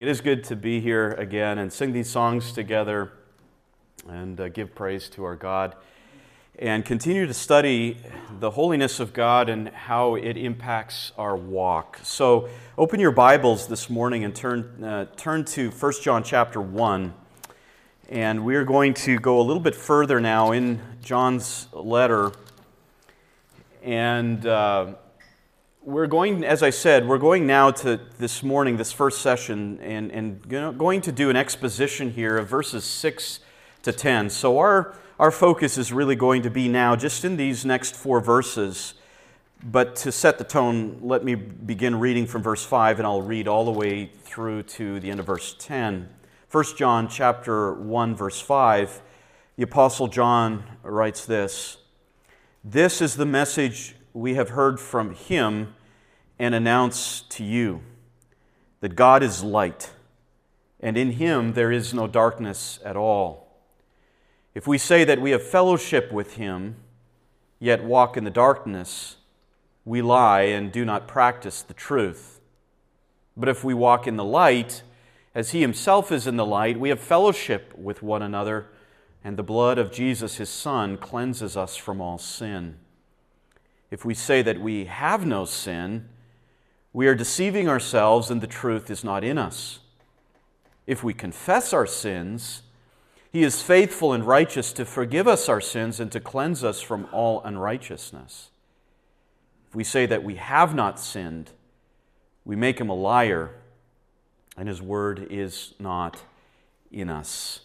It is good to be here again and sing these songs together and uh, give praise to our God and continue to study the holiness of God and how it impacts our walk. So, open your Bibles this morning and turn, uh, turn to 1 John chapter 1. And we're going to go a little bit further now in John's letter. And. Uh, we're going, as I said, we're going now to this morning, this first session, and, and going to do an exposition here of verses 6 to 10. So our, our focus is really going to be now just in these next four verses. But to set the tone, let me begin reading from verse 5, and I'll read all the way through to the end of verse 10. 1 John chapter 1, verse 5, the Apostle John writes this This is the message we have heard from him and announce to you that God is light, and in him there is no darkness at all. If we say that we have fellowship with him, yet walk in the darkness, we lie and do not practice the truth. But if we walk in the light, as he himself is in the light, we have fellowship with one another, and the blood of Jesus, his Son, cleanses us from all sin. If we say that we have no sin, we are deceiving ourselves and the truth is not in us. If we confess our sins, he is faithful and righteous to forgive us our sins and to cleanse us from all unrighteousness. If we say that we have not sinned, we make him a liar, and his word is not in us.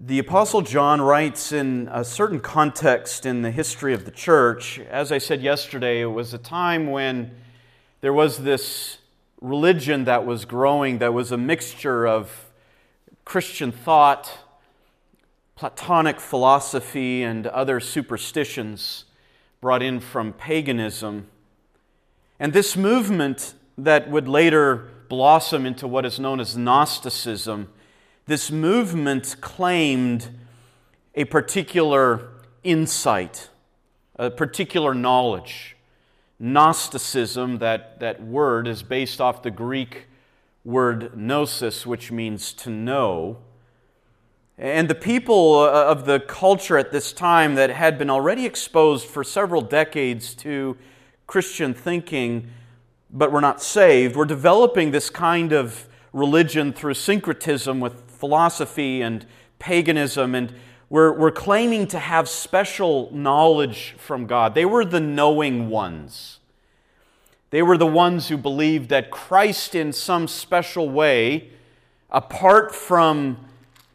The Apostle John writes in a certain context in the history of the church. As I said yesterday, it was a time when there was this religion that was growing that was a mixture of Christian thought, Platonic philosophy, and other superstitions brought in from paganism. And this movement that would later blossom into what is known as Gnosticism this movement claimed a particular insight, a particular knowledge. Gnosticism, that, that word, is based off the Greek word gnosis, which means to know. And the people uh, of the culture at this time that had been already exposed for several decades to Christian thinking but were not saved were developing this kind of religion through syncretism with philosophy and paganism, and were, were claiming to have special knowledge from God. They were the knowing ones. They were the ones who believed that Christ, in some special way, apart from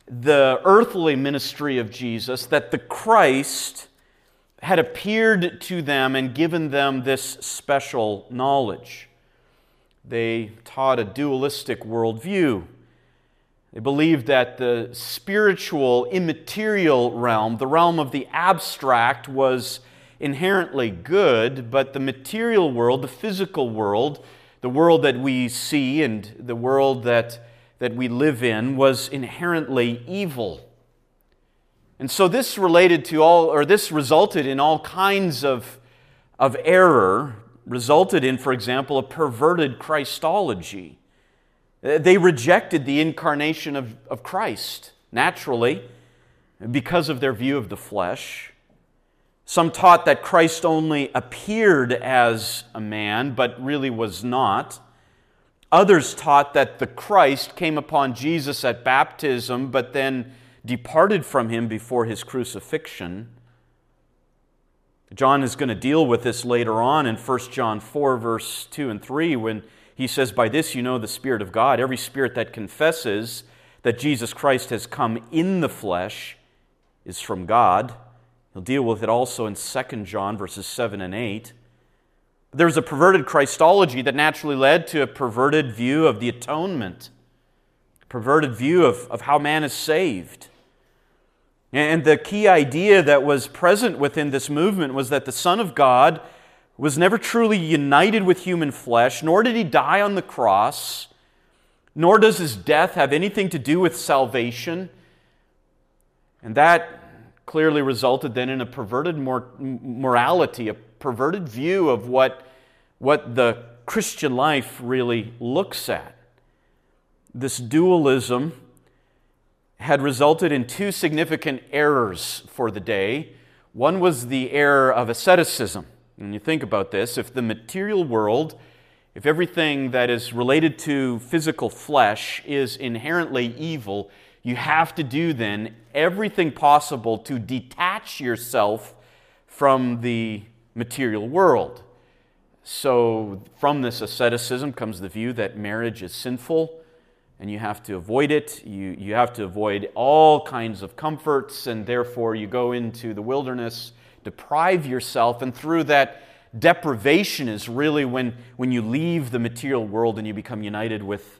the earthly ministry of Jesus, that the Christ had appeared to them and given them this special knowledge. They taught a dualistic worldview. They believed that the spiritual, immaterial realm, the realm of the abstract, was inherently good, but the material world, the physical world, the world that we see and the world that, that we live in, was inherently evil. And so this related to all, or this resulted in all kinds of, of error, resulted in, for example, a perverted Christology. Uh, they rejected the incarnation of, of Christ, naturally, because of their view of the flesh. Some taught that Christ only appeared as a man, but really was not. Others taught that the Christ came upon Jesus at baptism, but then departed from him before his crucifixion. John is going to deal with this later on in 1 John 4, verse 2 and 3, when he says, By this you know the Spirit of God. Every spirit that confesses that Jesus Christ has come in the flesh is from God. He'll deal with it also in 2 John verses 7 and 8. There's a perverted Christology that naturally led to a perverted view of the atonement, perverted view of, of how man is saved. And the key idea that was present within this movement was that the Son of God was never truly united with human flesh, nor did he die on the cross, nor does his death have anything to do with salvation. And that clearly resulted then in a perverted morality, a perverted view of what, what the Christian life really looks at. This dualism had resulted in two significant errors for the day. One was the error of asceticism. When you think about this, if the material world, if everything that is related to physical flesh is inherently evil, you have to do then everything possible to detach yourself from the material world. So, from this asceticism comes the view that marriage is sinful and you have to avoid it. You, you have to avoid all kinds of comforts, and therefore you go into the wilderness, deprive yourself, and through that deprivation is really when, when you leave the material world and you become united with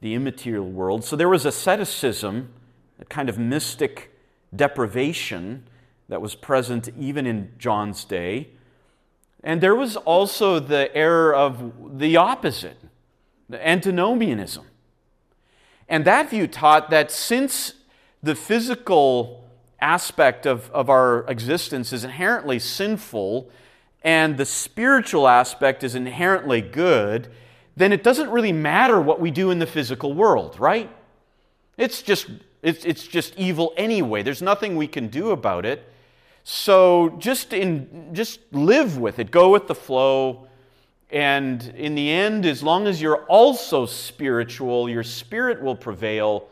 the immaterial world. So there was asceticism, a kind of mystic deprivation that was present even in John's day. And there was also the error of the opposite, the antinomianism. And that view taught that since the physical aspect of, of our existence is inherently sinful and the spiritual aspect is inherently good, then it doesn't really matter what we do in the physical world, right? It's just, it's, it's just evil anyway. There's nothing we can do about it. So just, in, just live with it, go with the flow. And in the end, as long as you're also spiritual, your spirit will prevail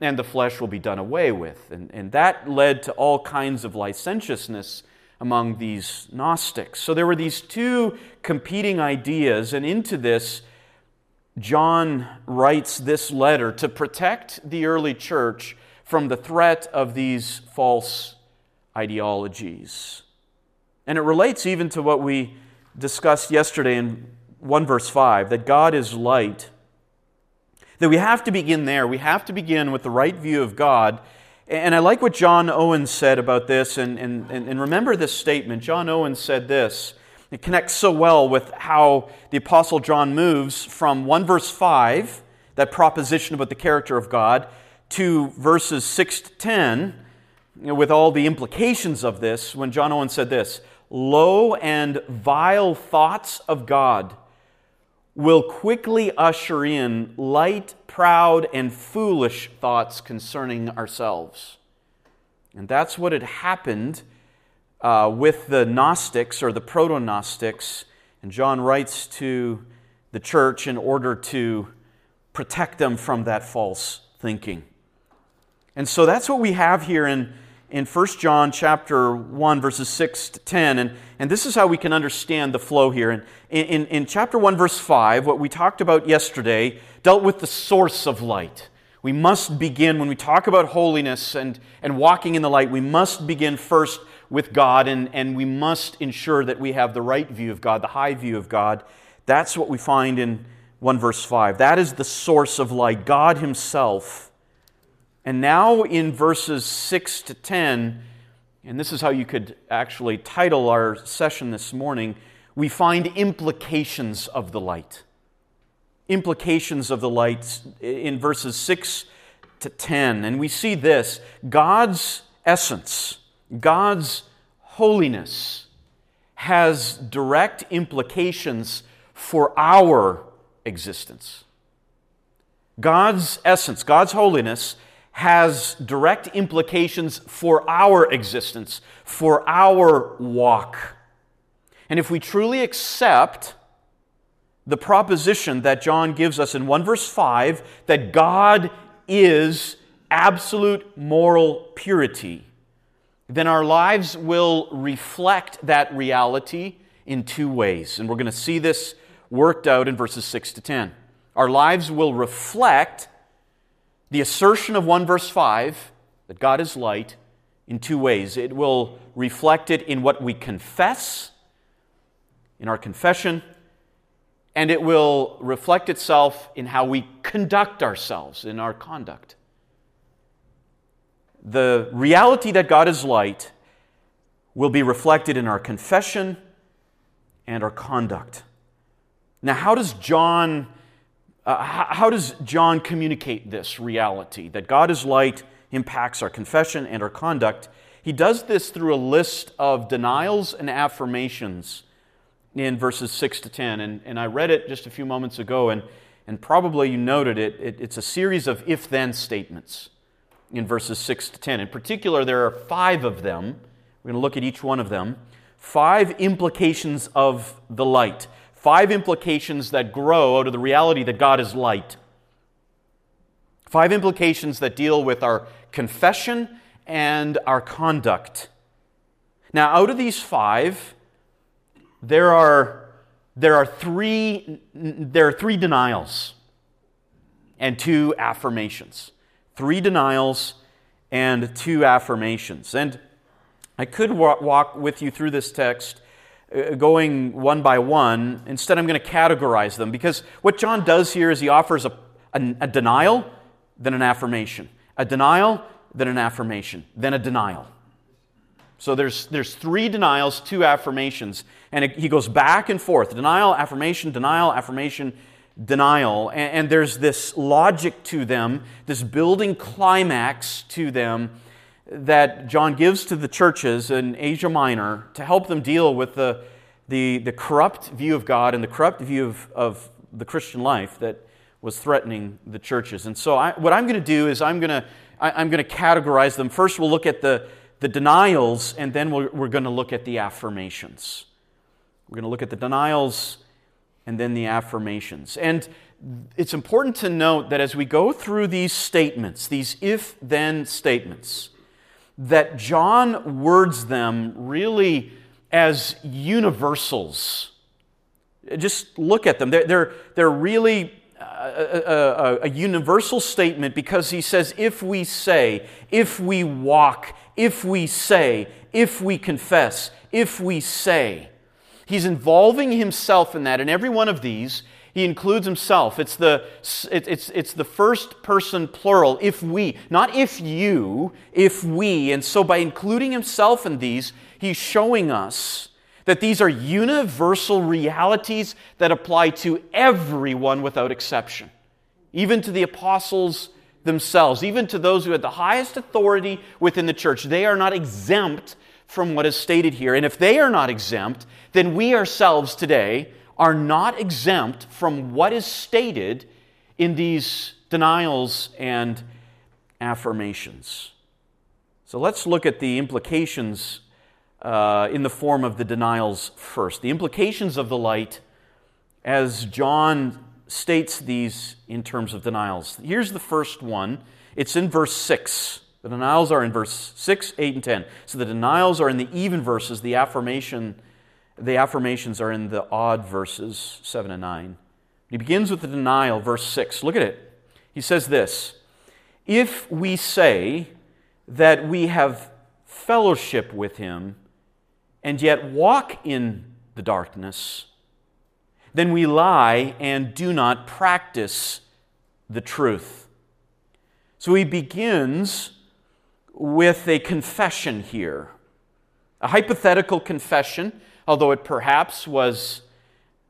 and the flesh will be done away with. And, and that led to all kinds of licentiousness among these Gnostics. So there were these two competing ideas, and into this, John writes this letter to protect the early church from the threat of these false ideologies. And it relates even to what we discussed yesterday in 1 verse 5 that God is light. That we have to begin there. We have to begin with the right view of God. And I like what John Owen said about this. And, and, and remember this statement. John Owen said this. It connects so well with how the Apostle John moves from 1 verse 5, that proposition about the character of God, to verses 6 to 10, you know, with all the implications of this, when John Owen said this low and vile thoughts of God will quickly usher in light, proud, and foolish thoughts concerning ourselves. And that's what had happened uh, with the Gnostics or the proto Gnostics. And John writes to the church in order to protect them from that false thinking. And so that's what we have here in in 1 John chapter 1, verses 6 to 10. And, and this is how we can understand the flow here. And in, in, in chapter 1, verse 5, what we talked about yesterday dealt with the source of light. We must begin, when we talk about holiness and, and walking in the light, we must begin first with God and, and we must ensure that we have the right view of God, the high view of God. That's what we find in 1 verse 5. That is the source of light, God Himself. And now in verses 6 to 10, and this is how you could actually title our session this morning, we find implications of the light. Implications of the light in verses 6 to 10. And we see this God's essence, God's holiness, has direct implications for our existence. God's essence, God's holiness, has direct implications for our existence, for our walk. And if we truly accept the proposition that John gives us in 1 verse 5 that God is absolute moral purity, then our lives will reflect that reality in two ways. And we're going to see this worked out in verses 6 to 10. Our lives will reflect the assertion of 1 verse 5 that God is light in two ways. It will reflect it in what we confess, in our confession, and it will reflect itself in how we conduct ourselves, in our conduct. The reality that God is light will be reflected in our confession and our conduct. Now, how does John uh, how, how does John communicate this reality that God is light impacts our confession and our conduct? He does this through a list of denials and affirmations in verses 6 to 10. And, and I read it just a few moments ago, and, and probably you noted it. it it's a series of if then statements in verses 6 to 10. In particular, there are five of them. We're going to look at each one of them. Five implications of the light. Five implications that grow out of the reality that God is light. Five implications that deal with our confession and our conduct. Now, out of these five, there are, there are, three, there are three denials and two affirmations. Three denials and two affirmations. And I could walk with you through this text Uh, going one by one. Instead, I'm going to categorize them because what John does here is he offers a, a, a denial, then an affirmation. A denial, then an affirmation, then a denial. So there's, there's three denials, two affirmations. And it, he goes back and forth denial, affirmation, denial, affirmation, denial. And, and there's this logic to them, this building climax to them that John gives to the churches in Asia Minor to help them deal with the, the, the corrupt view of God and the corrupt view of, of the Christian life that was threatening the churches. And so, I, what I'm going to do is I'm going to, I'm going to categorize them. First, we'll look at the, the denials, and then we're, we're going to look at the affirmations. We're going to look at the denials and then the affirmations. And it's important to note that as we go through these statements, these if then statements, that John words them really as universals. Just look at them. They're, they're, they're really a, a, a, universal statement because he says, if we say, if we walk, if we say, if we confess, if we say. He's involving himself in that. In every one of these, he includes himself. It's the, it's, it's the first person plural, if we, not if you, if we. And so by including himself in these, he's showing us that these are universal realities that apply to everyone without exception, even to the apostles themselves, even to those who had the highest authority within the church. They are not exempt from what is stated here. And if they are not exempt, then we ourselves today are not exempt from what is stated in these denials and affirmations. So let's look at the implications uh, in the form of the denials first. The implications of the light, as John states these in terms of denials. Here's the first one it's in verse 6. The denials are in verse 6, 8, and 10. So the denials are in the even verses, the affirmation, the affirmations are in the odd verses, 7 and 9. He begins with the denial, verse 6. Look at it. He says this If we say that we have fellowship with him and yet walk in the darkness, then we lie and do not practice the truth. So he begins with a confession here, a hypothetical confession, although it perhaps was,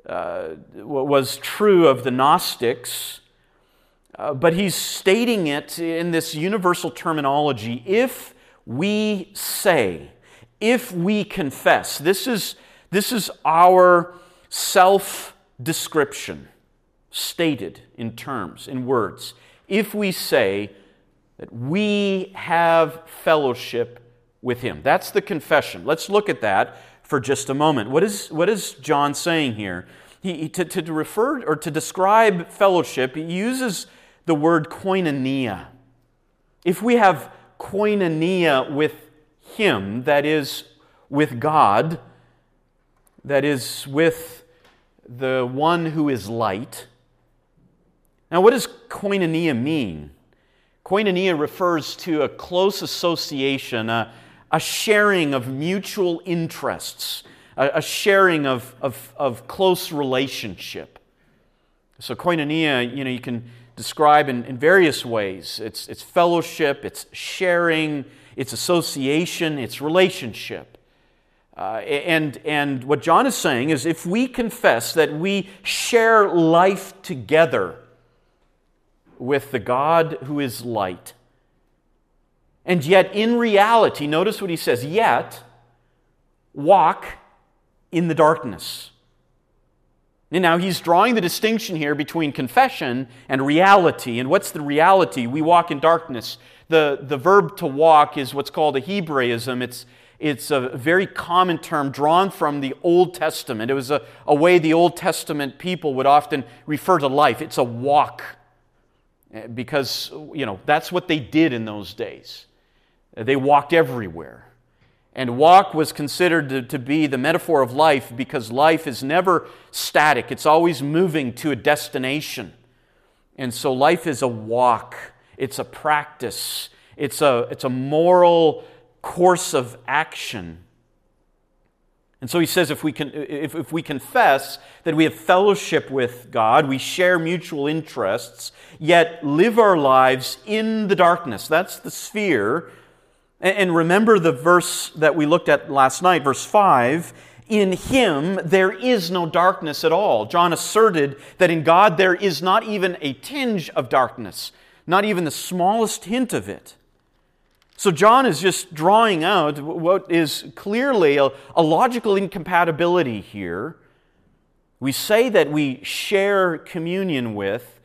uh, was true of the Gnostics. Uh, but he's stating it in this universal terminology if we say, if we confess. This is, this is our self description stated in terms, in words. If we say that we have fellowship with Him, that's the confession. Let's look at that for just a moment. What is, what is John saying here? He, to, to refer or to describe fellowship, he uses the word koinonia. If we have koinonia with Him, that is, with God, that is, with the one who is light. Now, what does koinonia mean? Koinonia refers to a close association, a, a sharing of mutual interests, a, a sharing of, of, of, close relationship. So, koinonia, you know, you can describe in, in various ways. It's, it's fellowship, it's sharing, it's association, it's relationship. Uh, and, and what John is saying is if we confess that we share life together with the God who is light, and yet in reality, notice what he says, yet walk in the darkness. And now he's drawing the distinction here between confession and reality. And what's the reality? We walk in darkness. The, the verb to walk is what's called a Hebraism. It's, it's a very common term drawn from the Old Testament. It was a, a way the Old Testament people would often refer to life. It's a walk eh, because, you know, that's what they did in those days. They walked everywhere. And walk was considered to, to, be the metaphor of life because life is never static, it's always moving to a destination. And so life is a walk, it's a practice, it's a, it's a moral course of action. And so he says if we, can, if, if we confess that we have fellowship with God, we share mutual interests, yet live our lives in the darkness. That's the sphere and remember the verse that we looked at last night, verse 5. In him there is no darkness at all. John asserted that in God there is not even a tinge of darkness, not even the smallest hint of it. So John is just drawing out what is clearly a, a logical incompatibility here. We say that we share communion with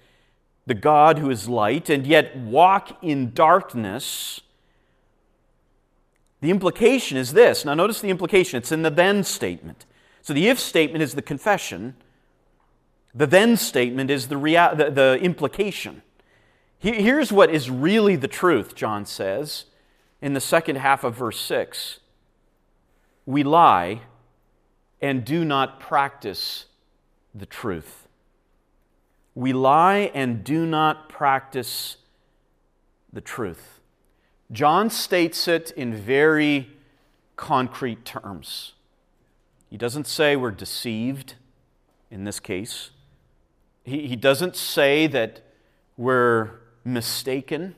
the God who is light and yet walk in darkness. The implication is this. Now, notice the implication. It's in the then statement. So the if statement is the confession, the then statement is the, rea- the, the implication. Here's what is really the truth, John says in the second half of verse 6 We lie and do not practice the truth. We lie and do not practice the truth. John states it in very concrete terms. He doesn't say we're deceived in this case. He, he doesn't say that we're mistaken.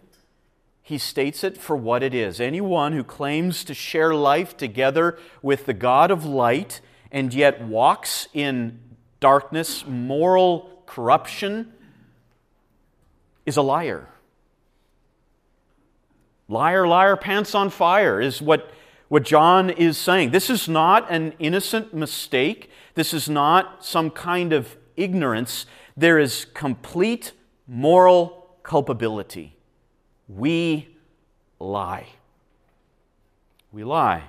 He states it for what it is. Anyone who claims to share life together with the God of light and yet walks in darkness, moral corruption, is a liar. Liar, liar, pants on fire is what, what John is saying. This is not an innocent mistake. This is not some kind of ignorance. There is complete moral culpability. We lie. We lie.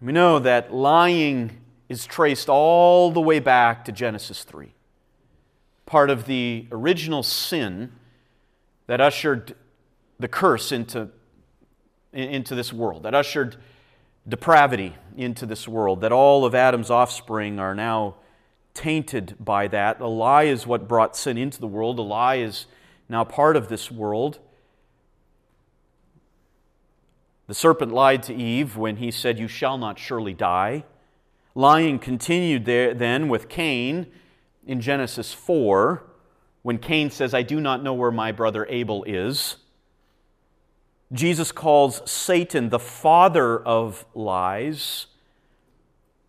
We know that lying is traced all the way back to Genesis 3. Part of the original sin that ushered the curse into, into this world, that ushered depravity into this world, that all of Adam's offspring are now tainted by that. A lie is what brought sin into the world, a lie is now part of this world. The serpent lied to Eve when he said, You shall not surely die. Lying continued there, then with Cain in Genesis 4, when Cain says, I do not know where my brother Abel is. Jesus calls Satan the father of lies.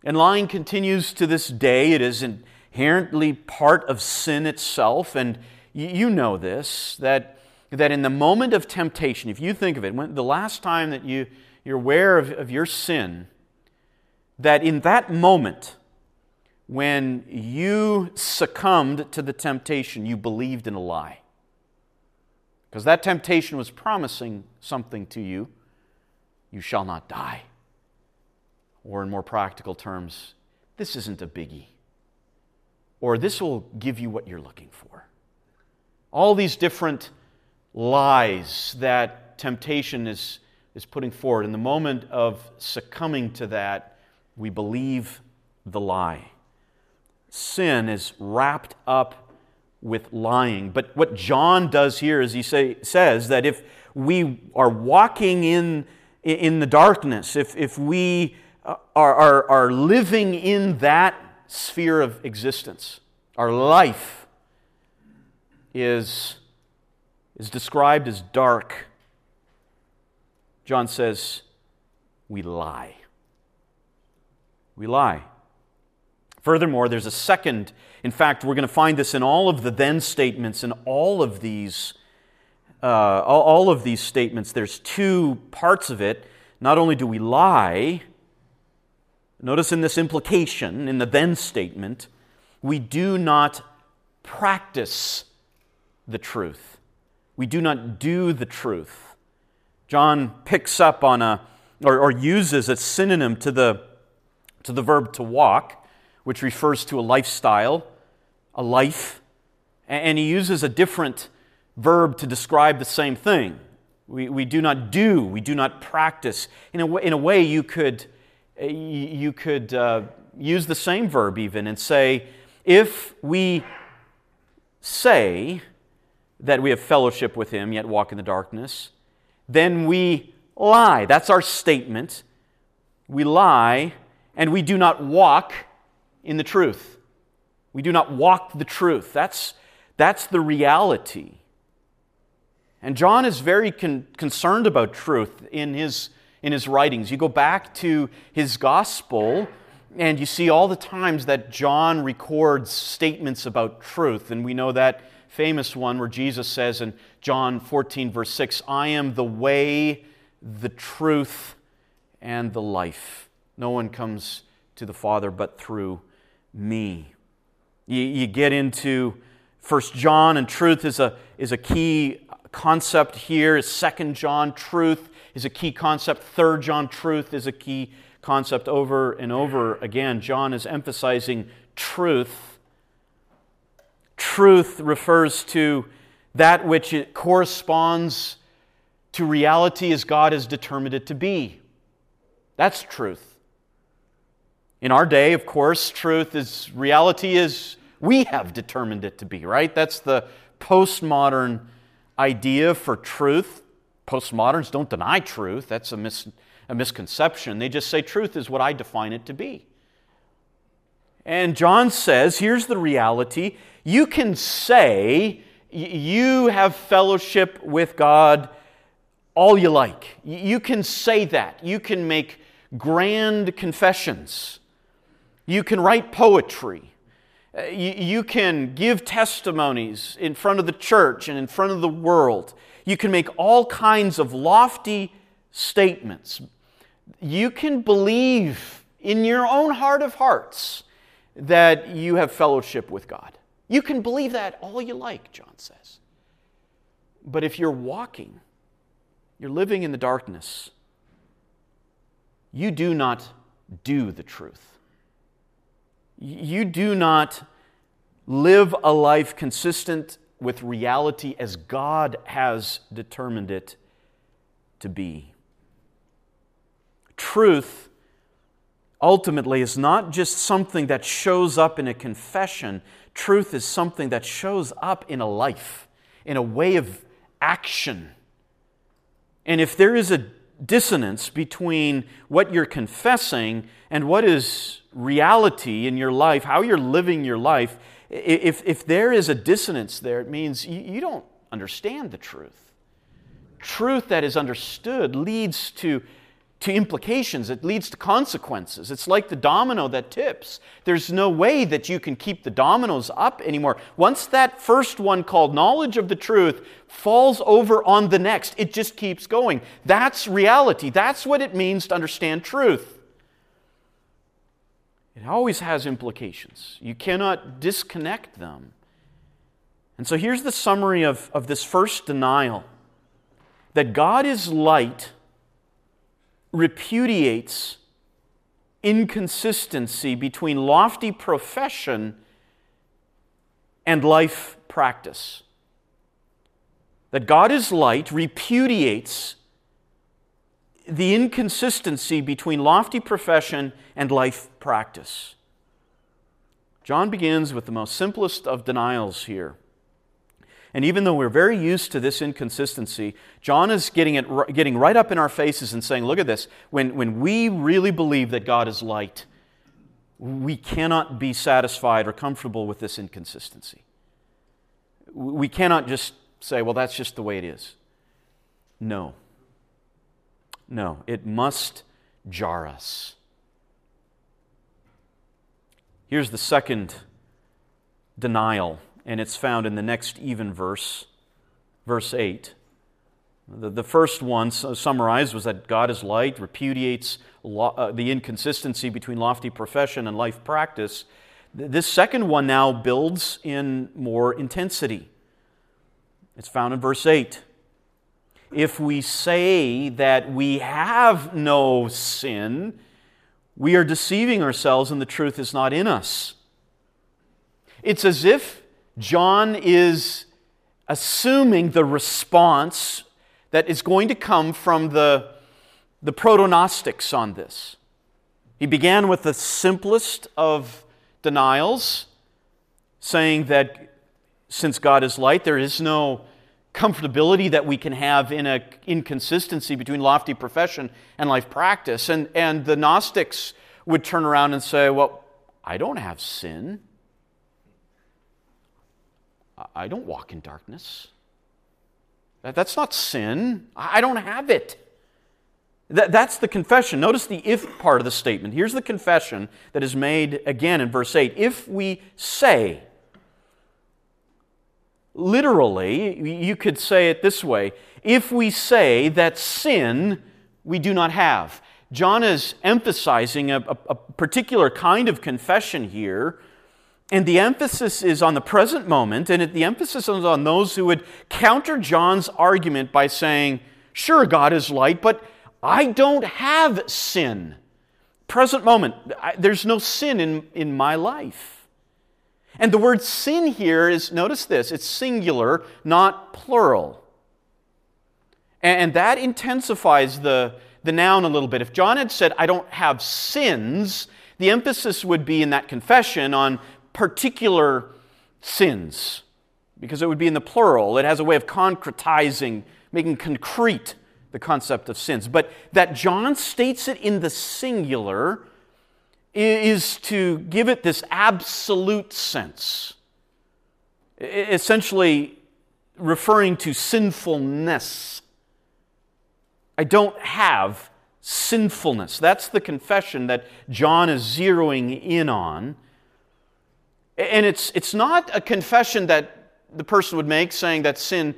And lying continues to this day. It is inherently part of sin itself. And you know this that, that in the moment of temptation, if you think of it, when, the last time that you, you're aware of, of your sin, that in that moment, when you succumbed to the temptation, you believed in a lie. Because that temptation was promising something to you. You shall not die. Or, in more practical terms, this isn't a biggie. Or this will give you what you're looking for. All these different lies that temptation is, is putting forward. In the moment of succumbing to that, we believe the lie. Sin is wrapped up with lying. But what John does here is he say, says that if we are walking in, in the darkness, if, if we uh, are, are, are living in that sphere of existence, our life is, is described as dark. John says, we lie. We lie. Furthermore, there's a second, in fact, we're going to find this in all of the then statements in all of these. Uh, all, of these statements, there's two parts of it. Not only do we lie, Notice in this implication, in the then statement, we do not practice the truth. We do not do the truth. John picks up on a, or, or uses a synonym to the, to the verb to walk, which refers to a lifestyle, a life, and he uses a different verb to describe the same thing. We, we do not do, we do not practice. In a, way, in a way, you could, you could uh, use the same verb even and say, if we say that we have fellowship with him, yet walk in the darkness, then we lie. That's our statement. We lie and we do not walk in the truth. We do not walk the truth. That's, that's the reality. And John is very con- concerned about truth in his, in his writings. You go back to his gospel, and you see all the times that John records statements about truth. And we know that famous one where Jesus says in John 14, verse 6, I am the way, the truth, and the life. No one comes to the Father but through me. You, you get into First John, and truth is a, is a key concept here. Second John, truth is a key concept. Third John, truth is a key concept over and over again. John is emphasizing truth. Truth refers to that which it corresponds to reality as God has determined it to be. That's truth. In our day, of course, truth is reality is we have determined it to be, right? That's the postmodern idea for truth. Postmoderns don't deny truth, that's a, mis- a misconception. They just say truth is what I define it to be. And John says here's the reality you can say you have fellowship with God all you like. You can say that. You can make grand confessions. You can write poetry. Uh, you, you can give testimonies in front of the church and in front of the world. You can make all kinds of lofty statements. You can believe in your own heart of hearts that you have fellowship with God. You can believe that all you like, John says. But if you're walking, you're living in the darkness, you do not do the truth. You do not live a life consistent with reality as God has determined it to be. Truth ultimately is not just something that shows up in a confession, truth is something that shows up in a life, in a way of action. And if there is a dissonance between what you're confessing and what is reality in your life, how you're living your life, if, if there is a dissonance there, it means you, you don't understand the truth. Truth that is understood leads to to implications, it leads to consequences. It's like the domino that tips. There's no way that you can keep the dominoes up anymore. Once that first one, called knowledge of the truth, falls over on the next, it just keeps going. That's reality. That's what it means to understand truth. It always has implications. You cannot disconnect them. And so here's the summary of, of this first denial that God is light repudiates inconsistency between lofty profession and life practice. That God is light repudiates the inconsistency between lofty profession and life practice. John begins with the most simplest of denials here. And even though we're very used to this inconsistency, John is getting, it, getting right up in our faces and saying, Look at this. When, when we really believe that God is light, we cannot be satisfied or comfortable with this inconsistency. We cannot just say, Well, that's just the way it is. No. No, it must jar us. Here's the second denial and it's found in the next even verse, verse 8. The, the first one summarized was that God is light, repudiates lo, uh, the inconsistency between lofty profession and life practice. This second one now builds in more intensity. It's found in verse 8. If we say that we have no sin, we are deceiving ourselves and the truth is not in us. It's as if John is assuming the response that is going to come from the, the proto Gnostics on this. He began with the simplest of denials, saying that since God is light, there is no comfortability that we can have in an inconsistency between lofty profession and life practice. And, and the Gnostics would turn around and say, Well, I don't have sin. I don't walk in darkness. That's not sin. I don't have it. That's the confession. Notice the if part of the statement. Here's the confession that is made again in verse 8. If we say, literally, you could say it this way if we say that sin we do not have. John is emphasizing a, a, a particular kind of confession here and the emphasis is on the present moment, and the emphasis is on those who would counter John's argument by saying, Sure, God is light, but I don't have sin. Present moment, I, there's no sin in, in my life. And the word sin here is, notice this, it's singular, not plural. And, that intensifies the, the noun a little bit. If John had said, I don't have sins, the emphasis would be in that confession on particular sins, because it would be in the plural. It has a way of concretizing, making concrete the concept of sins. But that John states it in the singular is to give it this absolute sense, essentially referring to sinfulness. I don't have sinfulness. That's the confession that John is zeroing in on. And it's, it's not a confession that the person would make saying that sin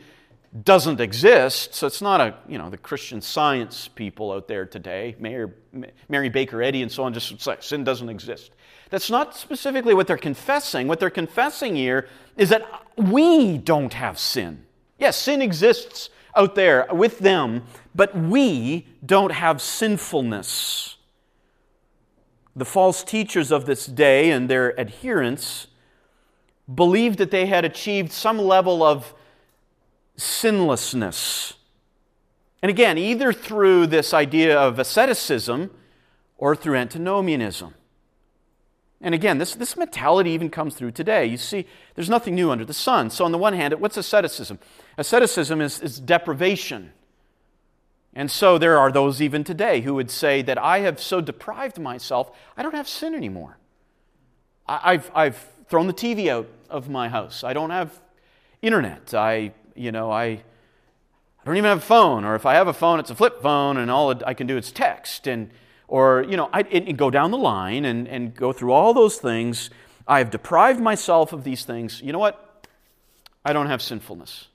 doesn't exist. So it's not a, you know, the Christian science people out there today, Mary, Mary Baker Eddy and so on, just say sin doesn't exist. That's not specifically what they're confessing. What they're confessing here is that we don't have sin. Yes, sin exists out there with them, but we don't have sinfulness. The false teachers of this day and their adherents believed that they had achieved some level of sinlessness. And again, either through this idea of asceticism or through antinomianism. And again, this, this mentality even comes through today. You see, there's nothing new under the sun. So, on the one hand, what's asceticism? Asceticism is, is deprivation. And so, there are those even today who would say that I have so deprived myself, I don't have sin anymore. I, I've, I've thrown the TV out of my house. I don't have internet. I, you know, I, I don't even have a phone. Or if I have a phone, it's a flip phone, and all I can do is text. And, or, you know, I and go down the line and, and go through all those things. I have deprived myself of these things. You know what? I don't have sinfulness.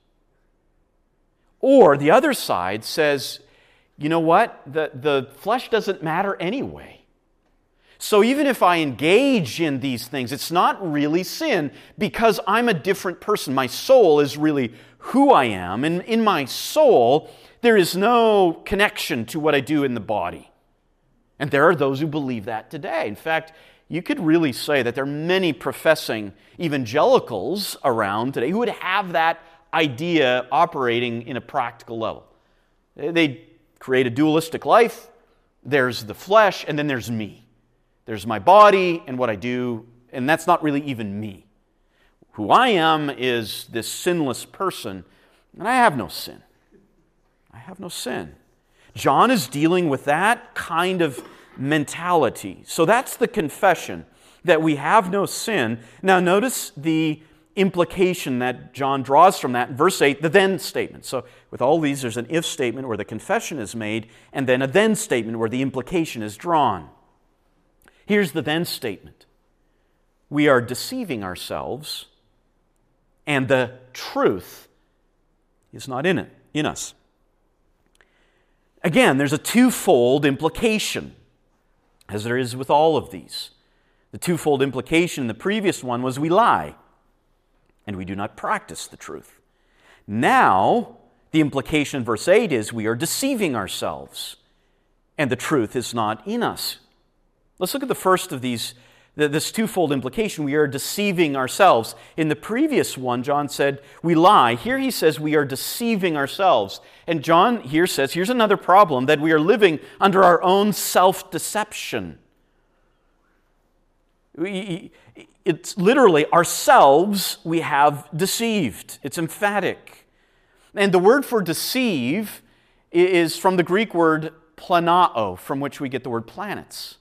Or the other side says, you know what? The, the flesh doesn't matter anyway. So even if I engage in these things, it's not really sin because I'm a different person. My soul is really who I am. And in my soul, there is no connection to what I do in the body. And there are those who believe that today. In fact, you could really say that there are many professing evangelicals around today who would have that idea operating in a practical level. They create a dualistic life. There's the flesh, and then there's me. There's my body and what I do, and that's not really even me. Who I am is this sinless person, and I have no sin. I have no sin. John is dealing with that kind of mentality. So that's the confession that we have no sin. Now, notice the implication that John draws from that in verse 8, the then statement. So, with all these, there's an if statement where the confession is made, and then a then statement where the implication is drawn. Here's the then statement We are deceiving ourselves, and the truth is not in it, in us. Again, there's a twofold implication, as there is with all of these. The twofold implication in the previous one was we lie and we do not practice the truth. Now, the implication in verse 8 is we are deceiving ourselves and the truth is not in us. Let's look at the first of these, this twofold implication. We are deceiving ourselves. In the previous one, John said we lie. Here he says we are deceiving ourselves. And John here says here's another problem that we are living under our own self deception. It's literally ourselves we have deceived. It's emphatic. And the word for deceive is from the Greek word planao, from which we get the word planets.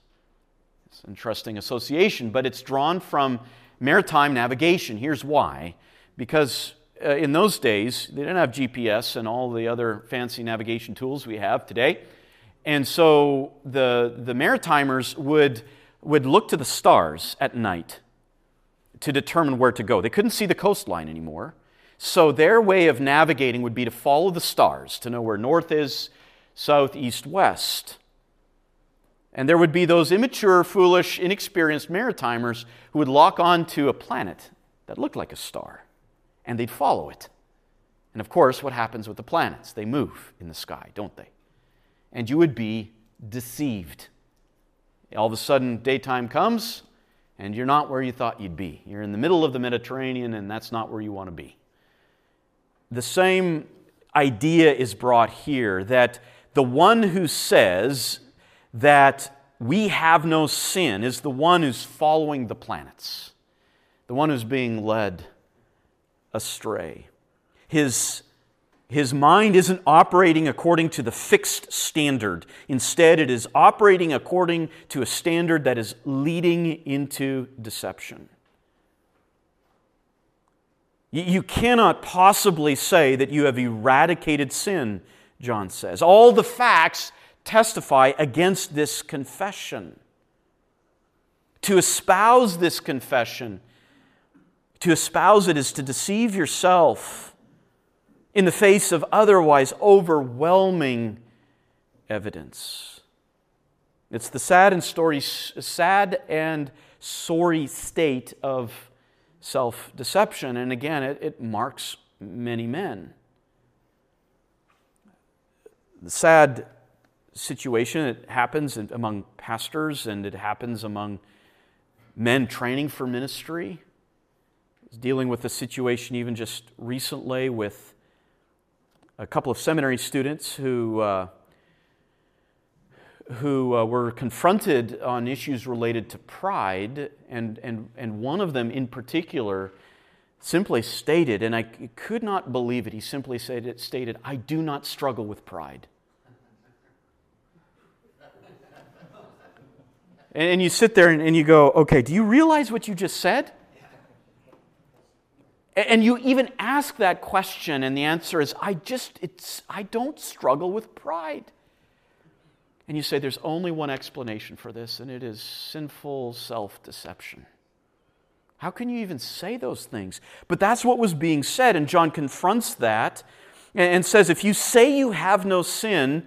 It's an interesting association, but it's drawn from maritime navigation. Here's why because uh, in those days, they didn't have GPS and all the other fancy navigation tools we have today. And so the, the maritimers would, would look to the stars at night to determine where to go. They couldn't see the coastline anymore. So their way of navigating would be to follow the stars to know where north is, south, east, west. And there would be those immature, foolish, inexperienced maritimers who would lock on to a planet that looked like a star, and they'd follow it. And of course, what happens with the planets? They move in the sky, don't they? And you would be deceived. All of a sudden, daytime comes, and you're not where you thought you'd be. You're in the middle of the Mediterranean, and that's not where you want to be. The same idea is brought here that the one who says that we have no sin is the one who's following the planets, the one who's being led astray. His, his mind isn't operating according to the fixed standard. Instead, it is operating according to a standard that is leading into deception. You cannot possibly say that you have eradicated sin John says. All the facts testify against this confession. To espouse this confession, to espouse it is to deceive yourself in the face of otherwise overwhelming evidence. It's the sad and story, sad and sorry state of self-deception, and again, it, it marks many men the sad situation, it happens among pastors and it happens among men training for ministry. Dealing with a situation even just recently with a couple of seminary students who, uh, who uh, were confronted on issues related to pride, and, and, and one of them in particular simply stated, and I could not believe it, he simply stated, I do not struggle with pride. And you sit there and you go, okay, do you realize what you just said? And you even ask that question, and the answer is, I just, it's, I don't struggle with pride. And you say, there's only one explanation for this, and it is sinful self deception. How can you even say those things? But that's what was being said, and John confronts that and says, if you say you have no sin,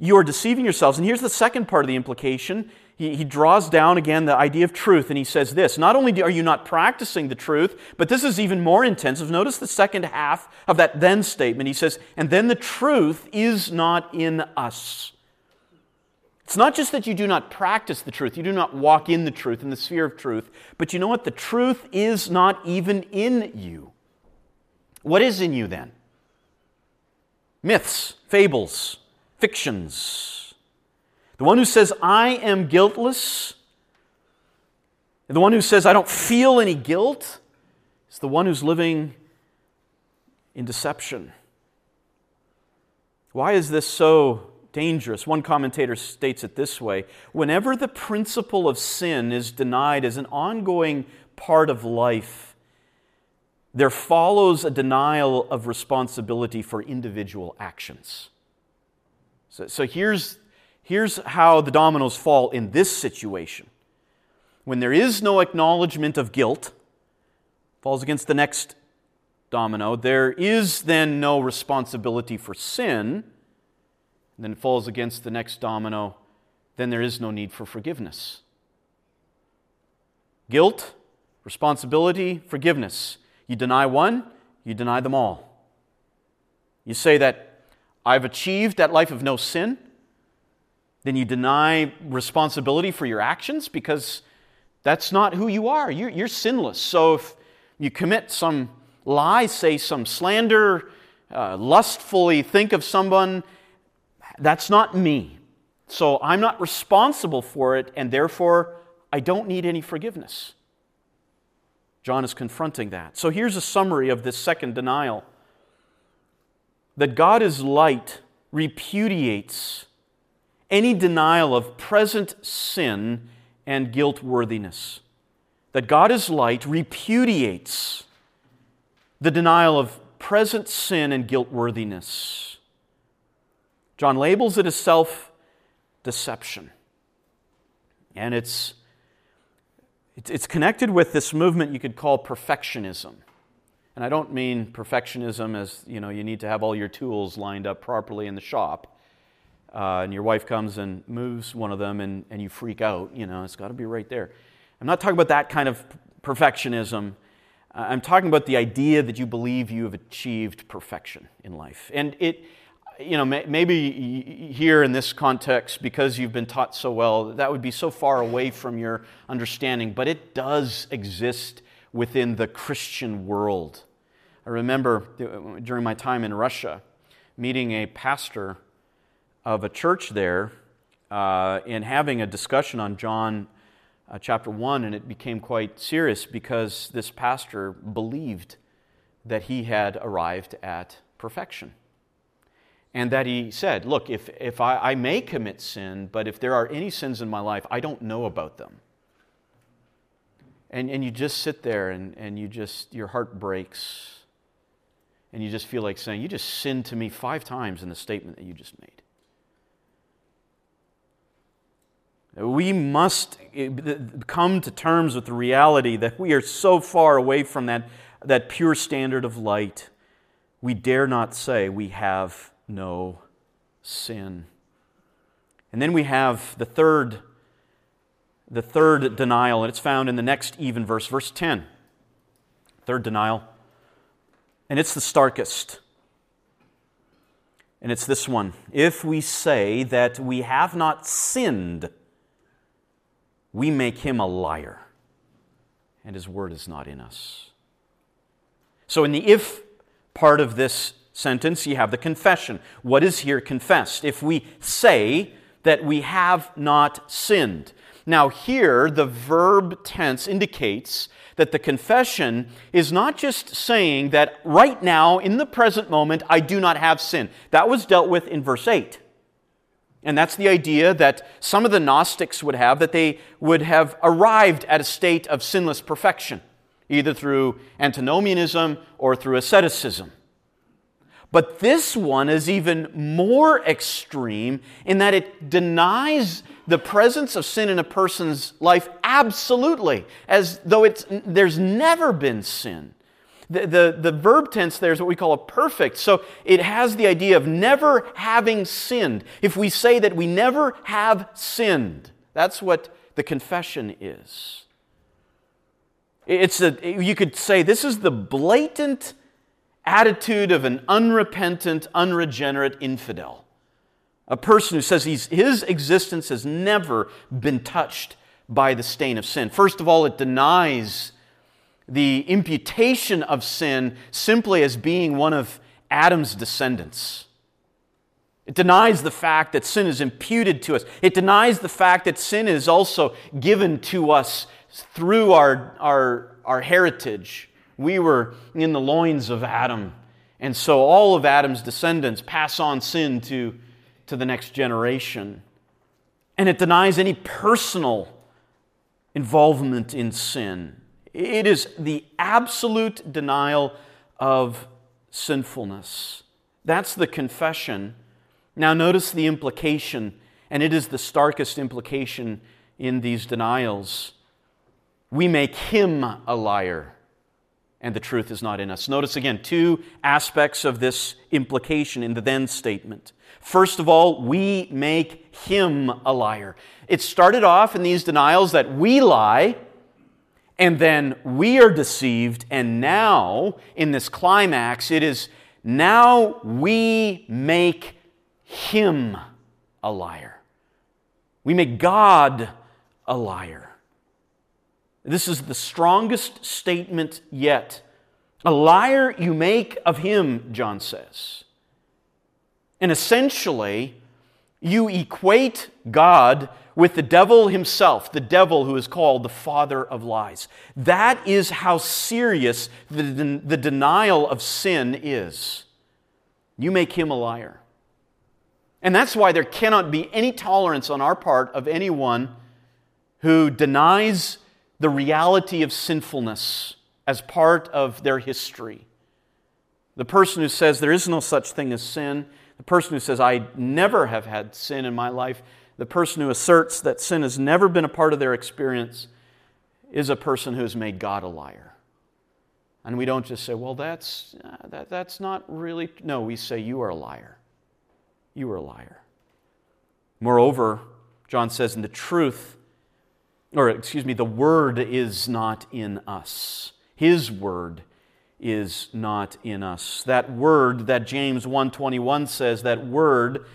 you are deceiving yourselves. And here's the second part of the implication he, he draws down again the idea of truth and he says this Not only are you not practicing the truth, but this is even more intensive. Notice the second half of that then statement. He says, And then the truth is not in us. It's not just that you do not practice the truth, you do not walk in the truth, in the sphere of truth, but you know what? The truth is not even in you. What is in you then? Myths, fables, fictions the one who says, I am guiltless, and the one who says, I don't feel any guilt, is the one who's living in deception. Why is this so dangerous? One commentator states it this way Whenever the principle of sin is denied as an ongoing part of life, there follows a denial of responsibility for individual actions. So, so here's Here's how the dominoes fall in this situation. When there is no acknowledgement of guilt, falls against the next domino, there is then no responsibility for sin. then falls against the next domino, then there is no need for forgiveness. Guilt, responsibility, forgiveness. You deny one, you deny them all. You say that I've achieved that life of no sin, then you deny responsibility for your actions because that's not who you are. You're, you're sinless. So if you commit some lie, say some slander, uh, lustfully think of someone, that's not me. So I'm not responsible for it, and therefore I don't need any forgiveness. John is confronting that. So here's a summary of this second denial that God is light repudiates any denial of present sin and guilt worthiness. That God is light repudiates the denial of present sin and guilt worthiness. John labels it as self deception. And it's, it's connected with this movement you could call perfectionism. And I don't mean perfectionism as, you know, you need to have all your tools lined up properly in the shop. Uh, and your wife comes and moves one of them and, and you freak out. You know, it's got to be right there. I'm not talking about that kind of perfectionism. I'm talking about the idea that you believe you have achieved perfection in life. And it, you know, maybe here in this context, because you've been taught so well, that would be so far away from your understanding, but it does exist within the Christian world. I remember during my time in Russia meeting a pastor of a church there uh, and having a discussion on John uh, chapter 1, and it became quite serious because this pastor believed that he had arrived at perfection. And that he said, Look, if, if I, I may commit sin, but if there are any sins in my life, I don't know about them. And, and you just sit there and, and you just, your heart breaks. And you just feel like saying, You just sinned to me five times in the statement that you just made. We must eh, come to terms with the reality that we are so far away from that, that pure standard of light. We dare not say we have no sin. And then we have the third, the third denial, and it's found in the next even verse, verse 10. Third denial. And it's the starkest. And it's this one. If we say that we have not sinned, we make him a liar, and his word is not in us. So, in the if part of this sentence, you have the confession. What is here confessed? If we say that we have not sinned. Now, here, the verb tense indicates that the confession is not just saying that right now, in the present moment, I do not have sin. That was dealt with in verse 8. And that's the idea that some of the Gnostics would have, that they would have arrived at a state of sinless perfection, either through antinomianism or through asceticism. But this one is even more extreme in that it denies the presence of sin in a person's life absolutely, as though it's, there's never been sin. The, the, the verb tense there is what we call a perfect. So it has the idea of never having sinned. If we say that we never have sinned, that's what the confession is. It's a, you could say this is the blatant attitude of an unrepentant, unregenerate infidel. A person who says his existence has never been touched by the stain of sin. First of all, it denies the imputation of sin simply as being one of Adam's descendants. It denies the fact that sin is imputed to us. It denies the fact that sin is also given to us through our, our, our heritage. We were in the loins of Adam. And so all of Adam's descendants pass on sin to, to the next generation. And it denies any personal involvement in sin. It is the absolute denial of sinfulness. That's the confession. Now, notice the implication, and it is the starkest implication in these denials. We make him a liar. and the truth is not in us. Notice again two aspects of this implication in the then statement. First of all, we make him a liar. It started off in these denials that we lie, and then we are deceived, and now in this climax, it is now we make him a liar. We make God a liar. This is the strongest statement yet. A liar you make of him, John says. And essentially, you equate God with the devil himself, the devil who is called the father of lies. That is how serious the, the denial of sin is. You make him a liar. And that's why there cannot be any tolerance on our part of anyone who denies the reality of sinfulness as part of their history. The person who says there is no such thing as sin, the person who says, I never have had sin in my life, the person who asserts that sin has never been a part of their experience, is a person who has made God a liar. And we don't just say, well, that's, uh, that, that's not really. No, we say, you are a liar. You are a liar. Moreover, John says, in the truth, or excuse me, the Word is not in us. His Word is not in us. That Word that James 1.21 says, that Word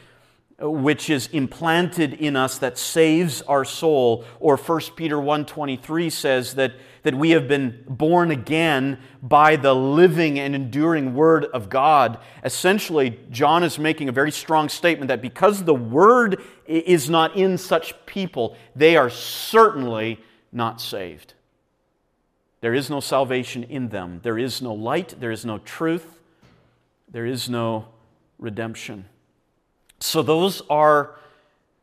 which is implanted in us that saves our soul or 1 peter 1.23 says that, that we have been born again by the living and enduring word of god. Essentially john is making a very strong statement that because the word is not in such people they are certainly not saved. There is no salvation in them. There is no light. There is no truth. There is no redemption so, those are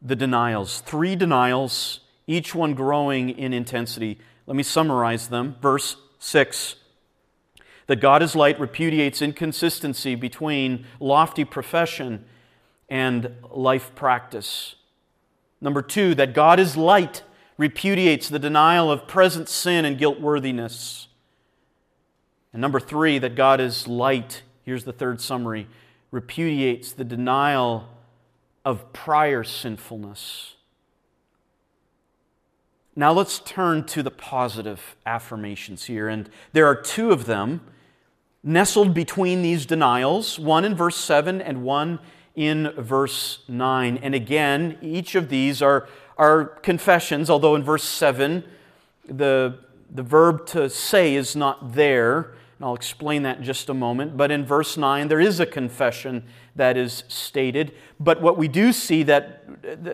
the denials. Three denials, each one growing in intensity. Let me summarize them. Verse 6 that God is light repudiates inconsistency between lofty profession and life practice. Number two, that God is light repudiates the denial of present sin and guilt worthiness. And number three, that God is light, here's the third summary, repudiates the denial of prior sinfulness. Now let's turn to the positive affirmations here. And there are two of them nestled between these denials one in verse 7 and one in verse 9. And again, each of these are, are confessions, although in verse 7, the, the verb to say is not there. And I'll explain that in just a moment. But in verse 9, there is a confession that is stated. But what we do see that,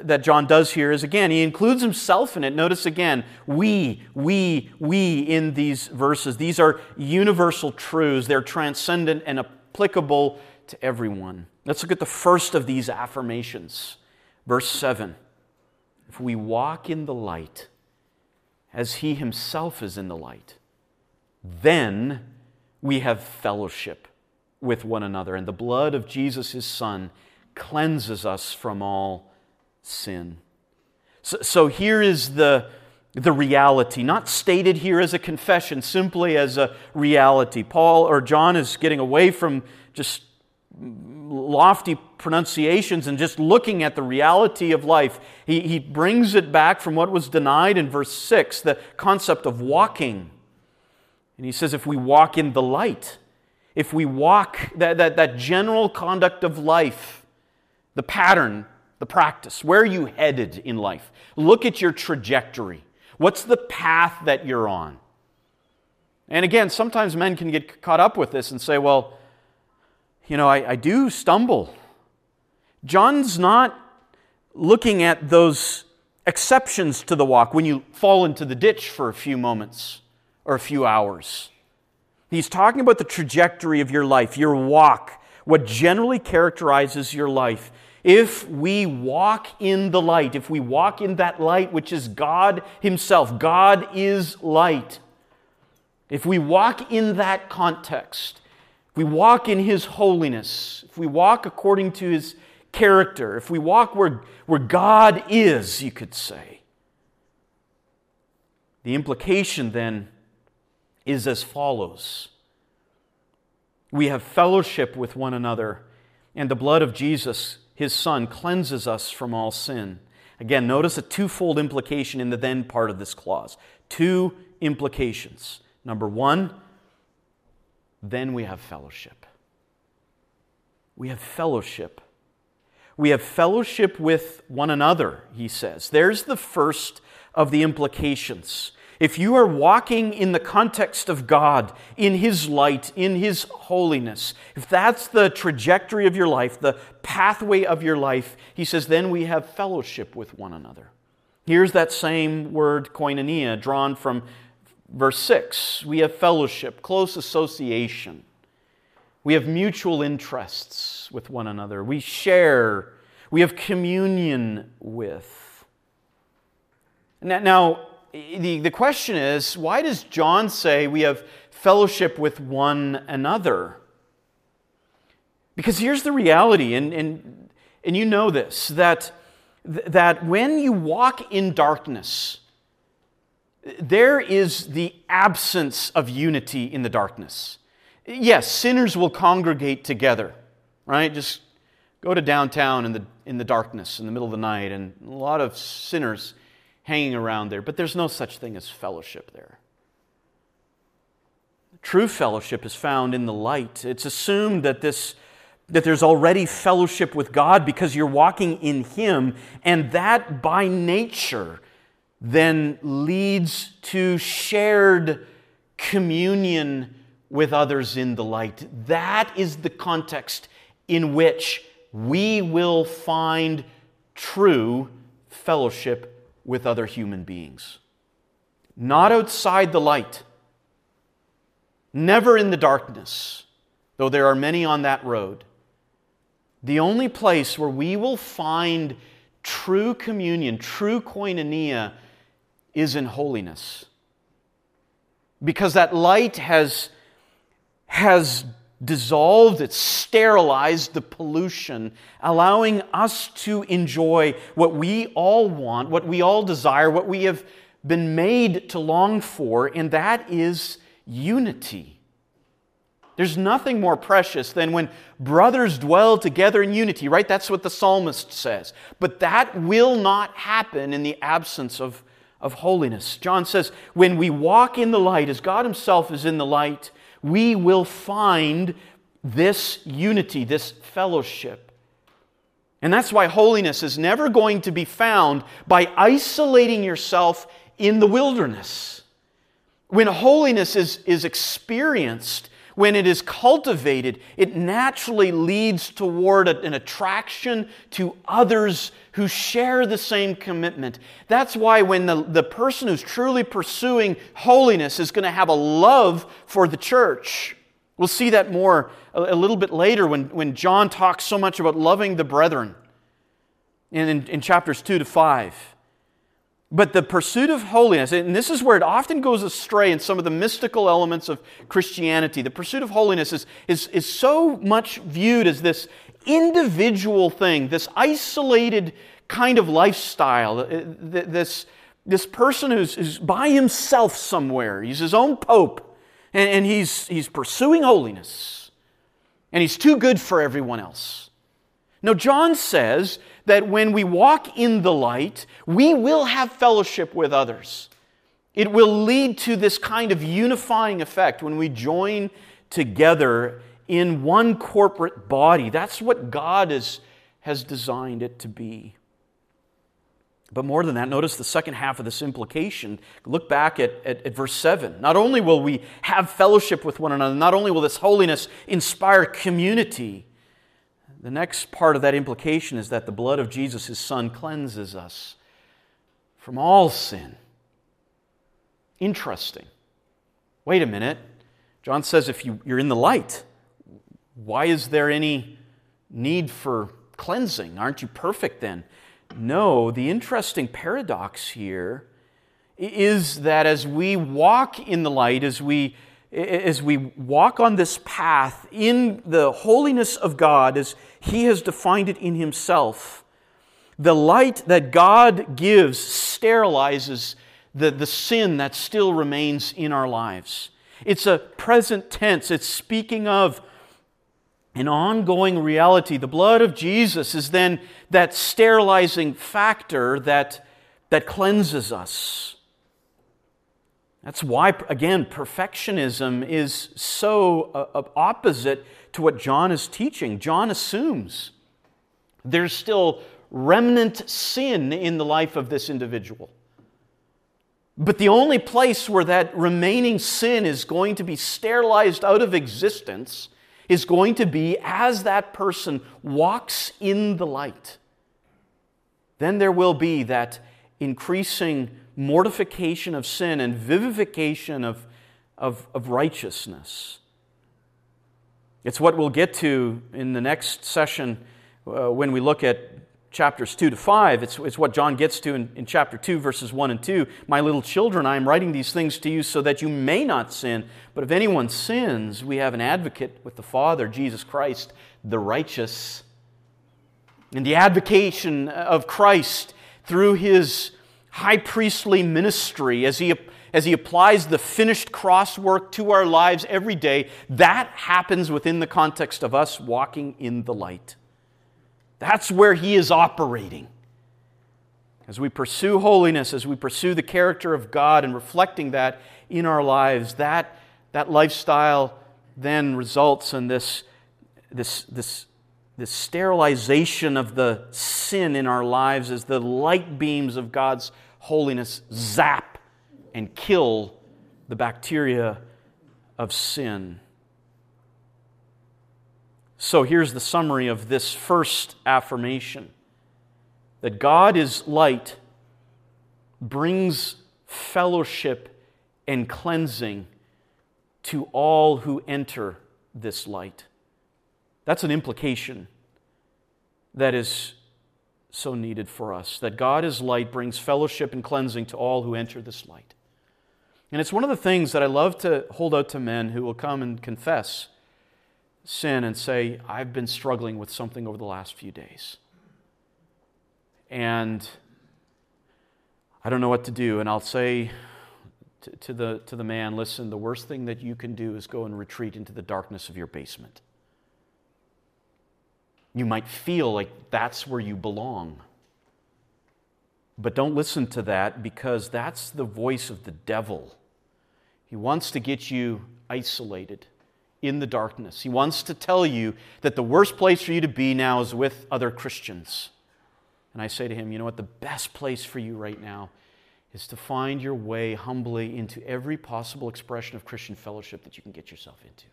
that John does here is again, he includes himself in it. Notice again, we, we, we in these verses. These are universal truths, they're transcendent and applicable to everyone. Let's look at the first of these affirmations. Verse 7 If we walk in the light, as he himself is in the light, then we have fellowship with one another. And the blood of Jesus, his Son, cleanses us from all sin. So, so here is the, the reality, not stated here as a confession, simply as a reality. Paul or John is getting away from just lofty pronunciations and just looking at the reality of life. He, he brings it back from what was denied in verse 6, the concept of walking. And he says, if we walk in the light, if we walk that, that, that general conduct of life, the pattern, the practice, where are you headed in life? Look at your trajectory. What's the path that you're on? And again, sometimes men can get caught up with this and say, well, you know, I, I do stumble. John's not looking at those exceptions to the walk when you fall into the ditch for a few moments or a few hours. He's talking about the trajectory of your life, your walk, what generally characterizes your life. If we walk in the light, if we walk in that light which is God Himself, God is light. If we walk in that context, if we walk in His holiness, if we walk according to His character, if we walk where, where God is, you could say, the implication then is as follows We have fellowship with one another, and the blood of Jesus, his Son, cleanses us from all sin. Again, notice a twofold implication in the then part of this clause. Two implications. Number one, then we have fellowship. We have fellowship. We have fellowship with one another, he says. There's the first of the implications. If you are walking in the context of God, in His light, in His holiness, if that's the trajectory of your life, the pathway of your life, he says, then we have fellowship with one another. Here's that same word, koinonia, drawn from verse 6. We have fellowship, close association. We have mutual interests with one another. We share. We have communion with. Now, the, the question is why does John say we have fellowship with one another? Because here's the reality, and, and, and you know this that, that when you walk in darkness, there is the absence of unity in the darkness. Yes, sinners will congregate together, right? Just go to downtown in the, in the darkness in the middle of the night, and a lot of sinners hanging around there, but there's no such thing as fellowship there. True fellowship is found in the light. It's assumed that this that there's already fellowship with God because you're walking in him and that by nature then leads to shared communion with others in the light. That is the context in which we will find true fellowship with other human beings. Not outside the light, never in the darkness, though there are many on that road. The only place where we will find true communion, true koinonia, is in holiness. Because that light has, has dissolved, it's sterilized the pollution, allowing us to enjoy what we all want, what we all desire, what we have been made to long for, and that is unity. There's nothing more precious than when brothers dwell together in unity, right? That's what the psalmist says. But that will not happen in the absence of, of holiness. John says, when we walk in the light, as God Himself is in the light, we will find this unity, this fellowship. And that's why holiness is never going to be found by isolating yourself in the wilderness. When holiness is, is experienced, when it is cultivated, it naturally leads toward an attraction to others who share the same commitment. That's why when the, the person who's truly pursuing holiness is going to have a love for the church. We'll see that more a, little bit later when, when John talks so much about loving the brethren in, in, in chapters 2 to 5. But the pursuit of holiness, and this is where it often goes astray in some of the mystical elements of Christianity, the pursuit of holiness is, is, is so much viewed as this individual thing, this isolated kind of lifestyle, uh, this, this person who's, who's by himself somewhere. He's his own pope, and, and he's, he's pursuing holiness, and he's too good for everyone else. Now, John says that when we walk in the light, we will have fellowship with others. It will lead to this kind of unifying effect when we join together in one corporate body. That's what God is, has designed it to be. But more than that, notice the second half of this implication. Look back at, at, at, verse 7. Not only will we have fellowship with one another, not only will this holiness inspire community, the next part of that implication is that the blood of Jesus, his son, cleanses us from all sin. Interesting. Wait a minute. John says if you, you're in the light, why is there any need for cleansing? Aren't you perfect then? No, the interesting paradox here is that as we walk in the light, as we as we walk on this path in the holiness of God as He has defined it in Himself, the light that God gives sterilizes the, the sin that still remains in our lives. It's a present tense, it's speaking of an ongoing reality. The blood of Jesus is then that sterilizing factor that, that cleanses us. That's why, again, perfectionism is so uh, opposite to what John is teaching. John assumes there's still remnant sin in the life of this individual. But the only place where that remaining sin is going to be sterilized out of existence is going to be as that person walks in the light. Then there will be that increasing mortification of sin and vivification of, of, of righteousness. It's what we'll get to in the next session uh, when we look at chapters 2 to 5. It's, it's what John gets to in, in chapter 2, verses 1 and 2. My little children, I am writing these things to you so that you may not sin. But if anyone sins, we have an advocate with the Father, Jesus Christ, the righteous. And the advocation of Christ through his high priestly ministry as he, as he applies the finished cross work to our lives every day, that happens within the context of us walking in the light. That's where he is operating. As we pursue holiness, as we pursue the character of God and reflecting that in our lives, that, that lifestyle then results in this, this, this this sterilization of the sin in our lives as the light beams of God's holiness zap and kill the bacteria of sin. So here's the summary of this first affirmation that God is light brings fellowship and cleansing to all who enter this light. That's an implication that is so needed for us that God is light brings fellowship and cleansing to all who enter this light. And it's one of the things that I love to hold out to men who will come and confess sin and say, I've been struggling with something over the last few days. And I don't know what to do. And I'll say to, to, the, to the man, listen, the worst thing that you can do is go and retreat into the darkness of your basement. You might feel like that's where you belong. But don't listen to that because that's the voice of the devil. He wants to get you isolated in the darkness. He wants to tell you that the worst place for you to be now is with other Christians. And I say to him, you know what? The best place for you right now is to find your way humbly into every possible expression of Christian fellowship that you can get yourself into.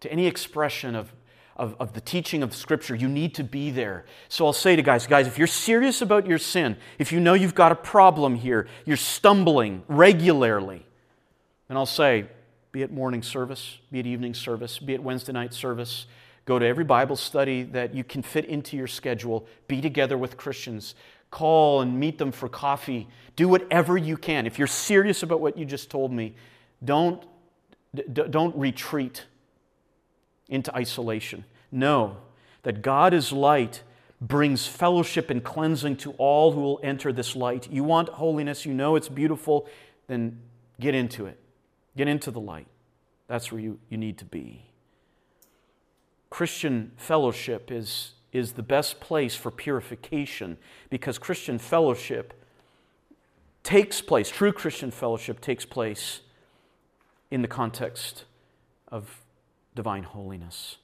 To any expression of of, of the teaching of Scripture. You need to be there. So I'll say to guys, guys, if you're serious about your sin, if you know you've got a problem here, you're stumbling regularly, then I'll say, be at morning service, be at evening service, be at Wednesday night service, go to every Bible study that you can fit into your schedule, be together with Christians, call and meet them for coffee, do whatever you can. If you're serious about what you just told me, don't, don't retreat into isolation. Know that God is light brings fellowship and cleansing to all who will enter this light. You want holiness, you know it's beautiful, then get into it. Get into the light. That's where you, you need to be. Christian fellowship is, is the best place for purification because Christian fellowship takes place, true Christian fellowship takes place in the context of divine holiness.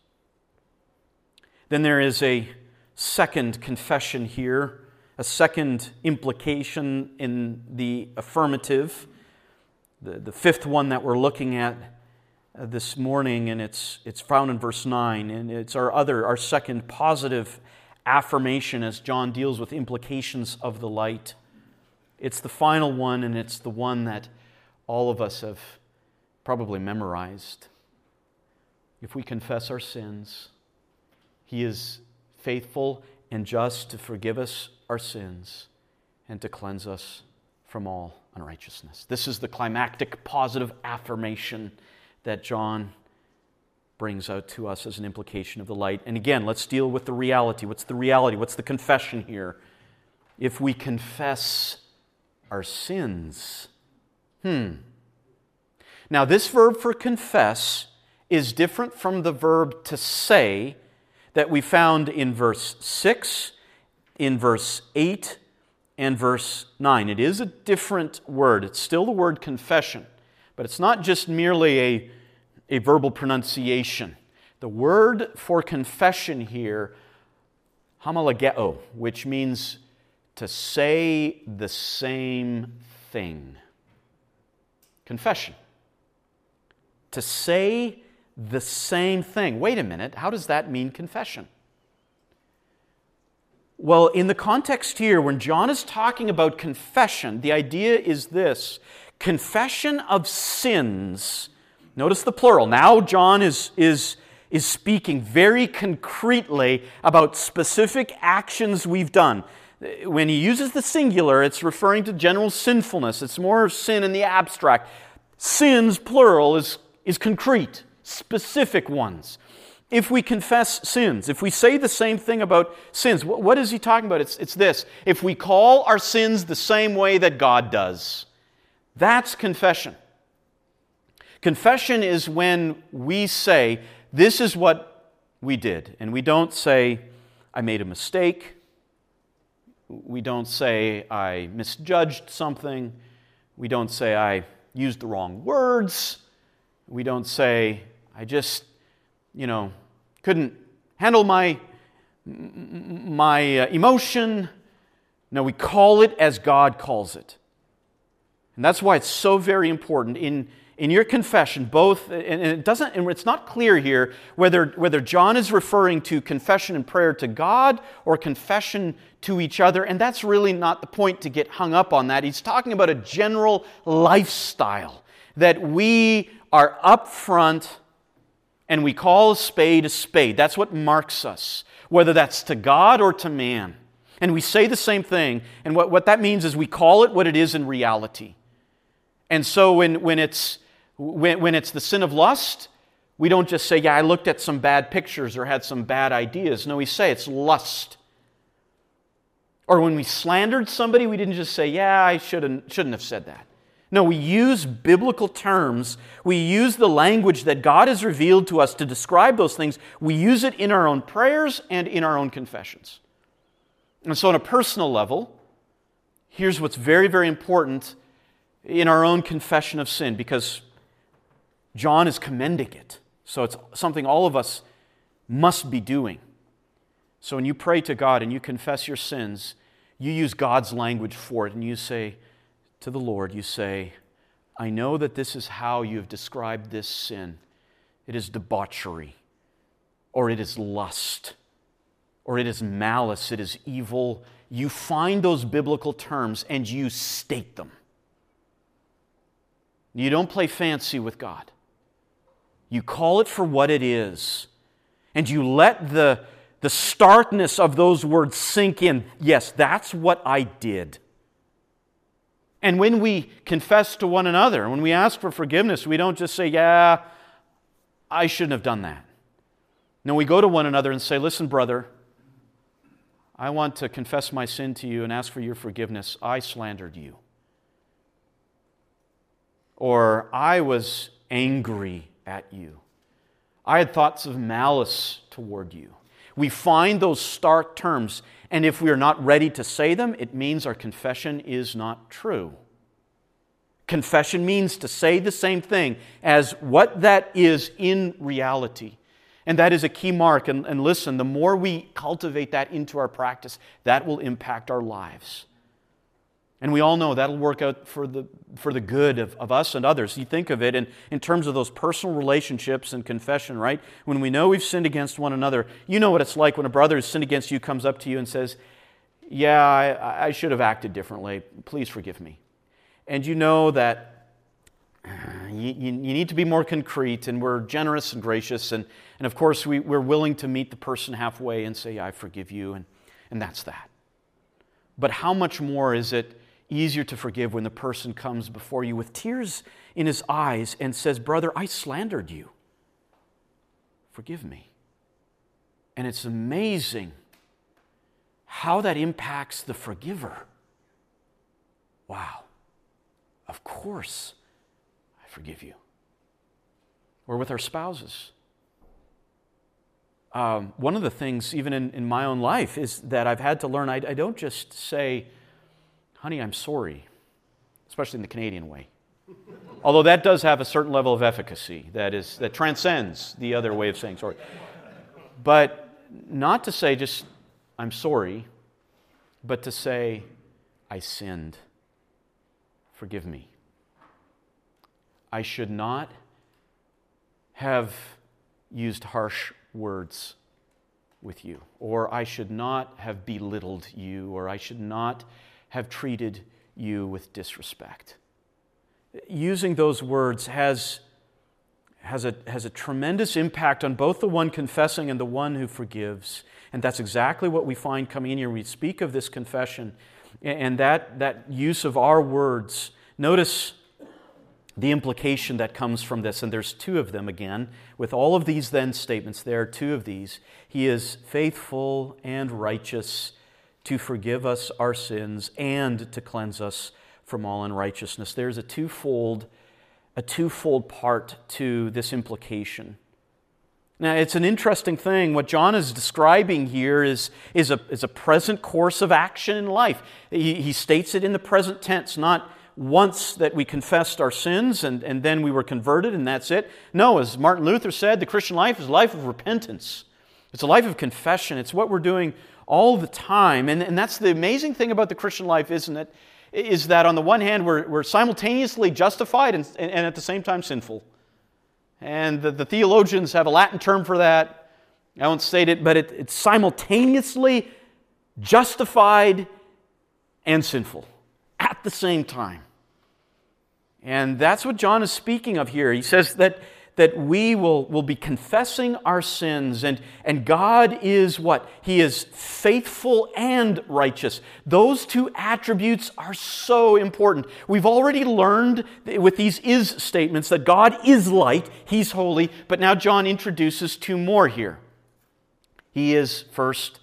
Then there is a second confession here, a second implication in the affirmative, the, the fifth one that we're looking at uh, this morning, and it's, it's found in verse 9. And it's our other, our second positive affirmation as John deals with implications of the light. It's the final one, and it's the one that all of us have probably memorized if we confess our sins, He is faithful and just to forgive us our sins and to cleanse us from all unrighteousness. This is the climactic positive affirmation that John brings out to us as an implication of the light. And again, let's deal with the reality. What's the reality? What's the confession here? If we confess our sins, hmm. Now, this verb for confess is different from the verb to say that we found in verse 6, in verse 8, and verse 9. It is a different word. It's still the word confession, but it's not just merely a, a verbal pronunciation. The word for confession here, homologeo, which means to say the same thing. Confession. To say the same thing. Wait a minute, how does that mean confession? Well, in the context here, when John is talking about confession, the idea is this confession of sins. Notice the plural. Now, John is, is, is speaking very concretely about specific actions we've done. When he uses the singular, it's referring to general sinfulness. It's more sin in the abstract. Sins, plural, is, is concrete specific ones. If we confess sins, if we say the same thing about sins, what is he talking about? It's, it's this. If we call our sins the same way that God does, that's confession. Confession is when we say, This is what we did. And we don't say, I made a mistake. We don't say, I misjudged something. We don't say, I used the wrong words. We don't say, I just, you know, couldn't handle my, my uh, emotion. No, we call it as God calls it. And that's why it's so very important in, in your confession, both, and it doesn't, and it's not clear here whether, whether John is referring to confession and prayer to God or confession to each other, and that's really not the point to get hung up on that. He's talking about a general lifestyle that we are upfront and we call a spade a spade. That's what marks us, whether that's to God or to man. And we say the same thing, and what, what that means is we call it what it is in reality. And so when, when, it's, when, when it's the sin of lust, we don't just say, Yeah, I looked at some bad pictures or had some bad ideas. No, we say it's lust. Or when we slandered somebody, we didn't just say, Yeah, I shouldn't, shouldn't have said that. No, we use biblical terms. We use the language that God has revealed to us to describe those things. We use it in our own prayers and in our own confessions. And so, on a personal level, here's what's very, very important in our own confession of sin because John is commending it. So, it's something all of us must be doing. So, when you pray to God and you confess your sins, you use God's language for it and you say, to the Lord, you say, I know that this is how you have described this sin. It is debauchery, or it is lust, or it is malice, it is evil. You find those biblical terms and you state them. You don't play fancy with God. You call it for what it is. And you let the, the starkness of those words sink in. Yes, that's what I did. And when we confess to one another, when we ask for forgiveness, we don't just say, Yeah, I shouldn't have done that. No, we go to one another and say, Listen, brother, I want to confess my sin to you and ask for your forgiveness. I slandered you. Or I was angry at you. I had thoughts of malice toward you. We find those stark terms and if we are not ready to say them, it means our confession is not true. Confession means to say the same thing as what that is in reality. And that is a key mark. And, and, listen, the more we cultivate that into our practice, that will impact our lives. And we all know that'll work out for the, for the good of, of us and others. You think of it in, in terms of those personal relationships and confession, right? When we know we've sinned against one another, you know what it's like when a brother who's sinned against you comes up to you and says, Yeah, I, I should have acted differently. Please forgive me. And you know that uh, you, you, need to be more concrete, and we're generous and gracious. And, and of course, we, we're willing to meet the person halfway and say, yeah, I forgive you. And, and that's that. But how much more is it? Easier to forgive when the person comes before you with tears in his eyes and says, Brother, I slandered you. Forgive me. And it's amazing how that impacts the forgiver. Wow. Of course, I forgive you. or with our spouses. Um, one of the things, even in, in my own life, is that I've had to learn I, I don't just say, honey, I'm sorry, especially in the Canadian way. Although that does have a certain level of efficacy that, is, that transcends the other way of saying sorry. But not to say just, I'm sorry, but to say, I sinned. Forgive me. I should not have used harsh words with you, or I should not have belittled you, or I should not have treated you with disrespect. Using those words has, has, a, has a tremendous impact on both the one confessing and the one who forgives. And that's exactly what we find coming in here. We speak of this confession and that, that use of our words. Notice the implication that comes from this, and there's two of them again. With all of these then statements, there are two of these. He is faithful and righteous to forgive us our sins and to cleanse us from all unrighteousness. There's a twofold, a twofold part to this implication. Now, it's an interesting thing. What John is describing here is, is, a, is a present course of action in life. He, he states it in the present tense, not once that we confessed our sins and, and then we were converted and that's it. No, as Martin Luther said, the Christian life is a life of repentance. It's a life of confession. It's what we're doing all the time. And, and that's the amazing thing about the Christian life, isn't it? Is that on the one hand, we're, we're simultaneously justified and, and at the same time sinful. And the, the, theologians have a Latin term for that. I won't state it, but it, it's simultaneously justified and sinful at the same time. And that's what John is speaking of here. He says that, that we will, will be confessing our sins, and, and God is what? He is faithful and righteous. Those two attributes are so important. We've already learned with these is statements that God is light, He's holy, but now John introduces two more here. He is first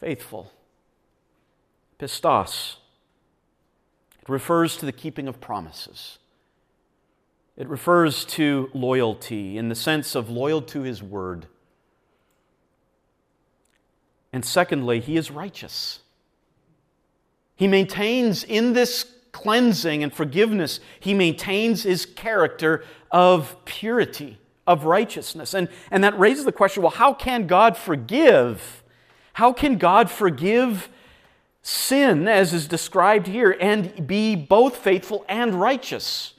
faithful, pistos it refers to the keeping of promises. It refers to loyalty in the sense of loyal to his word. And secondly, he is righteous. He maintains in this cleansing and forgiveness, he maintains his character of purity, of righteousness. And, and that raises the question well, how can God forgive? How can God forgive sin, as is described here, and be both faithful and righteous.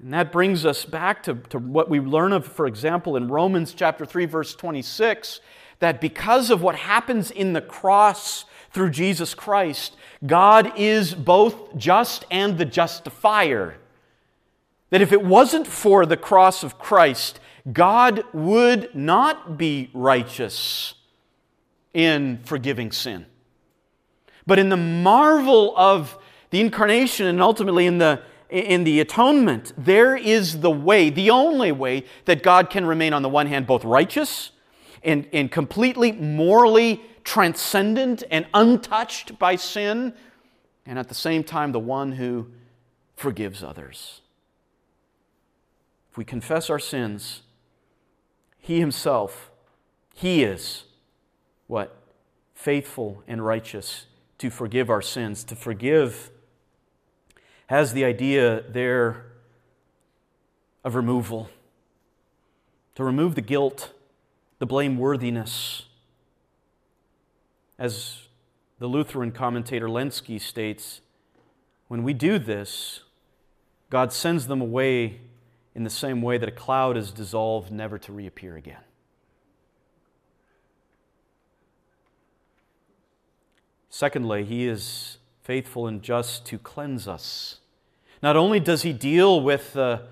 And that brings us back to, to what we learn of, for example, in Romans chapter 3, verse 26, that because of what happens in the cross through Jesus Christ, God is both just and the justifier. That if it wasn't for the cross of Christ, God would not be righteous in forgiving sin. But in the marvel of the incarnation and ultimately in the, in the atonement, there is the way, the only way that God can remain, on the one hand, both righteous and, and completely morally transcendent and untouched by sin, and at the same time, the one who forgives others. If we confess our sins, He Himself, He is what? Faithful and righteous to forgive our sins. To forgive has the idea there of removal, to remove the guilt, the blameworthiness. As the Lutheran commentator Lenski states, when we do this, God sends them away in the same way that a cloud is dissolved, never to reappear again. Secondly, he is faithful and just to cleanse us. Not only does he deal with the,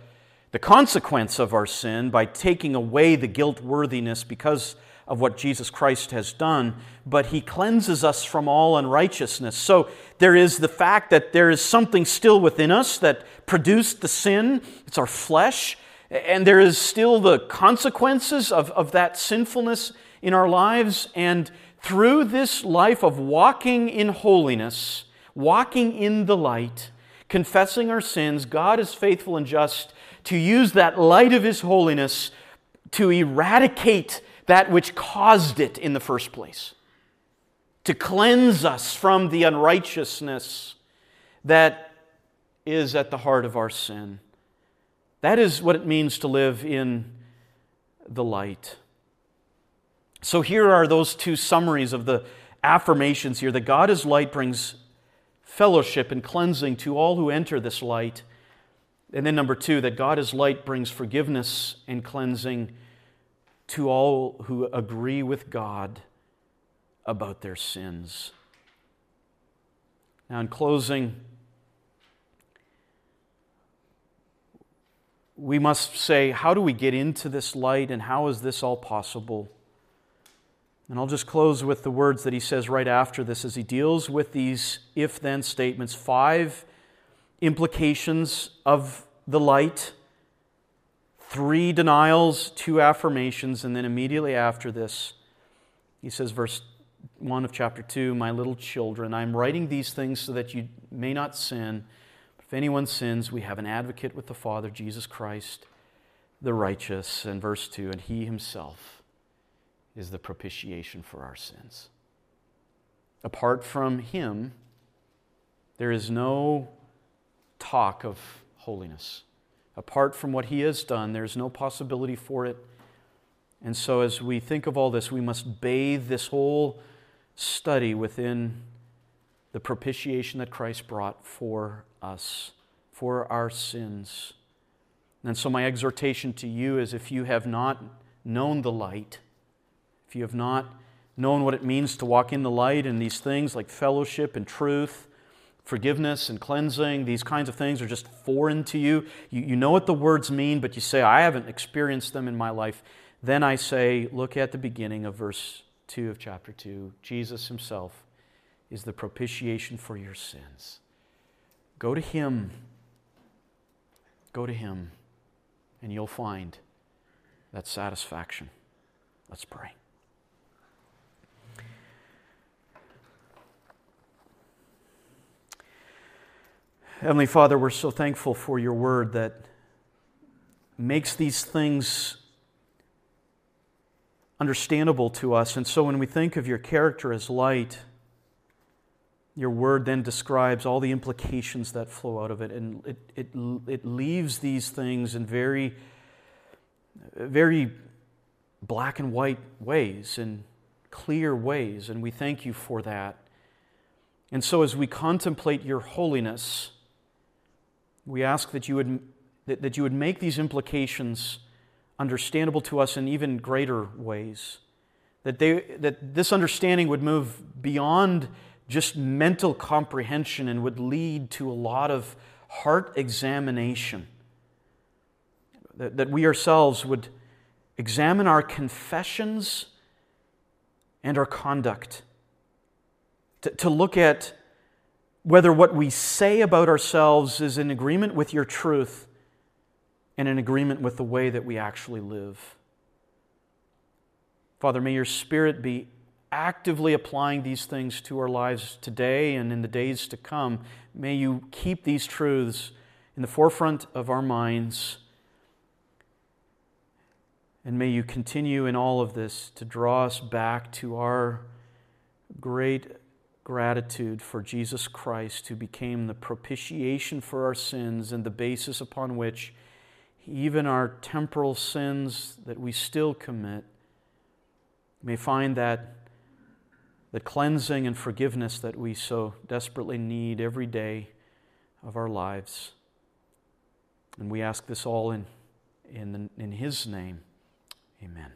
the consequence of our sin by taking away the guilt worthiness because of what Jesus Christ has done, but he cleanses us from all unrighteousness. So there is the fact that there is something still within us that produced the sin, it's our flesh, and there is still the consequences of, of that sinfulness in our lives, and through this life of walking in holiness, walking in the light, confessing our sins, God is faithful and just to use that light of His holiness to eradicate that which caused it in the first place, to cleanse us from the unrighteousness that is at the heart of our sin. That is what it means to live in the light. So here are those two summaries of the affirmations here that God is light brings fellowship and cleansing to all who enter this light. And then, number two, that God is light brings forgiveness and cleansing to all who agree with God about their sins. Now, in closing, we must say, how do we get into this light and how is this all possible? And I'll just close with the words that he says right after this as he deals with these if then statements five implications of the light, three denials, two affirmations, and then immediately after this, he says, verse 1 of chapter 2 My little children, I am writing these things so that you may not sin. If anyone sins, we have an advocate with the Father, Jesus Christ, the righteous. And verse 2 And he himself is the propitiation for our sins. Apart from him, there is no talk of holiness. Apart from what he has done, there's no possibility for it. And so, as we think of all this, we must bathe this whole study within the propitiation that Christ brought for us, for our sins. And so, my exhortation to you is if you have not known the light, if you have not known what it means to walk in the light and these things like fellowship and truth, forgiveness and cleansing, these kinds of things are just foreign to you. you. You know what the words mean, but you say, I haven't experienced them in my life. Then I say, look at the beginning of verse 2 of chapter 2. Jesus himself is the propitiation for your sins. Go to him. Go to him, and you'll find that satisfaction. Let's pray. Heavenly Father, we're so thankful for your word that makes these things understandable to us. And so when we think of your character as light, your word then describes all the implications that flow out of it. And it, it, it leaves these things in very, very black and white ways and clear ways. And we thank you for that. And so as we contemplate your holiness, we ask that you would, that, that you would make these implications understandable to us in even greater ways. That, they, that this understanding would move beyond just mental comprehension and would lead to a lot of heart examination. That, that we ourselves would examine our confessions and our conduct. To, to look at whether what we say about ourselves is in agreement with your truth and in agreement with the way that we actually live. Father, may your Spirit be actively applying these things to our lives today and in the days to come. May you keep these truths in the forefront of our minds. And may you continue in all of this to draw us back to our great gratitude for Jesus Christ, who became the propitiation for our sins and the basis upon which even our temporal sins that we still commit may find that the cleansing and forgiveness that we so desperately need every day of our lives. And we ask this all in, in, in His name. Amen.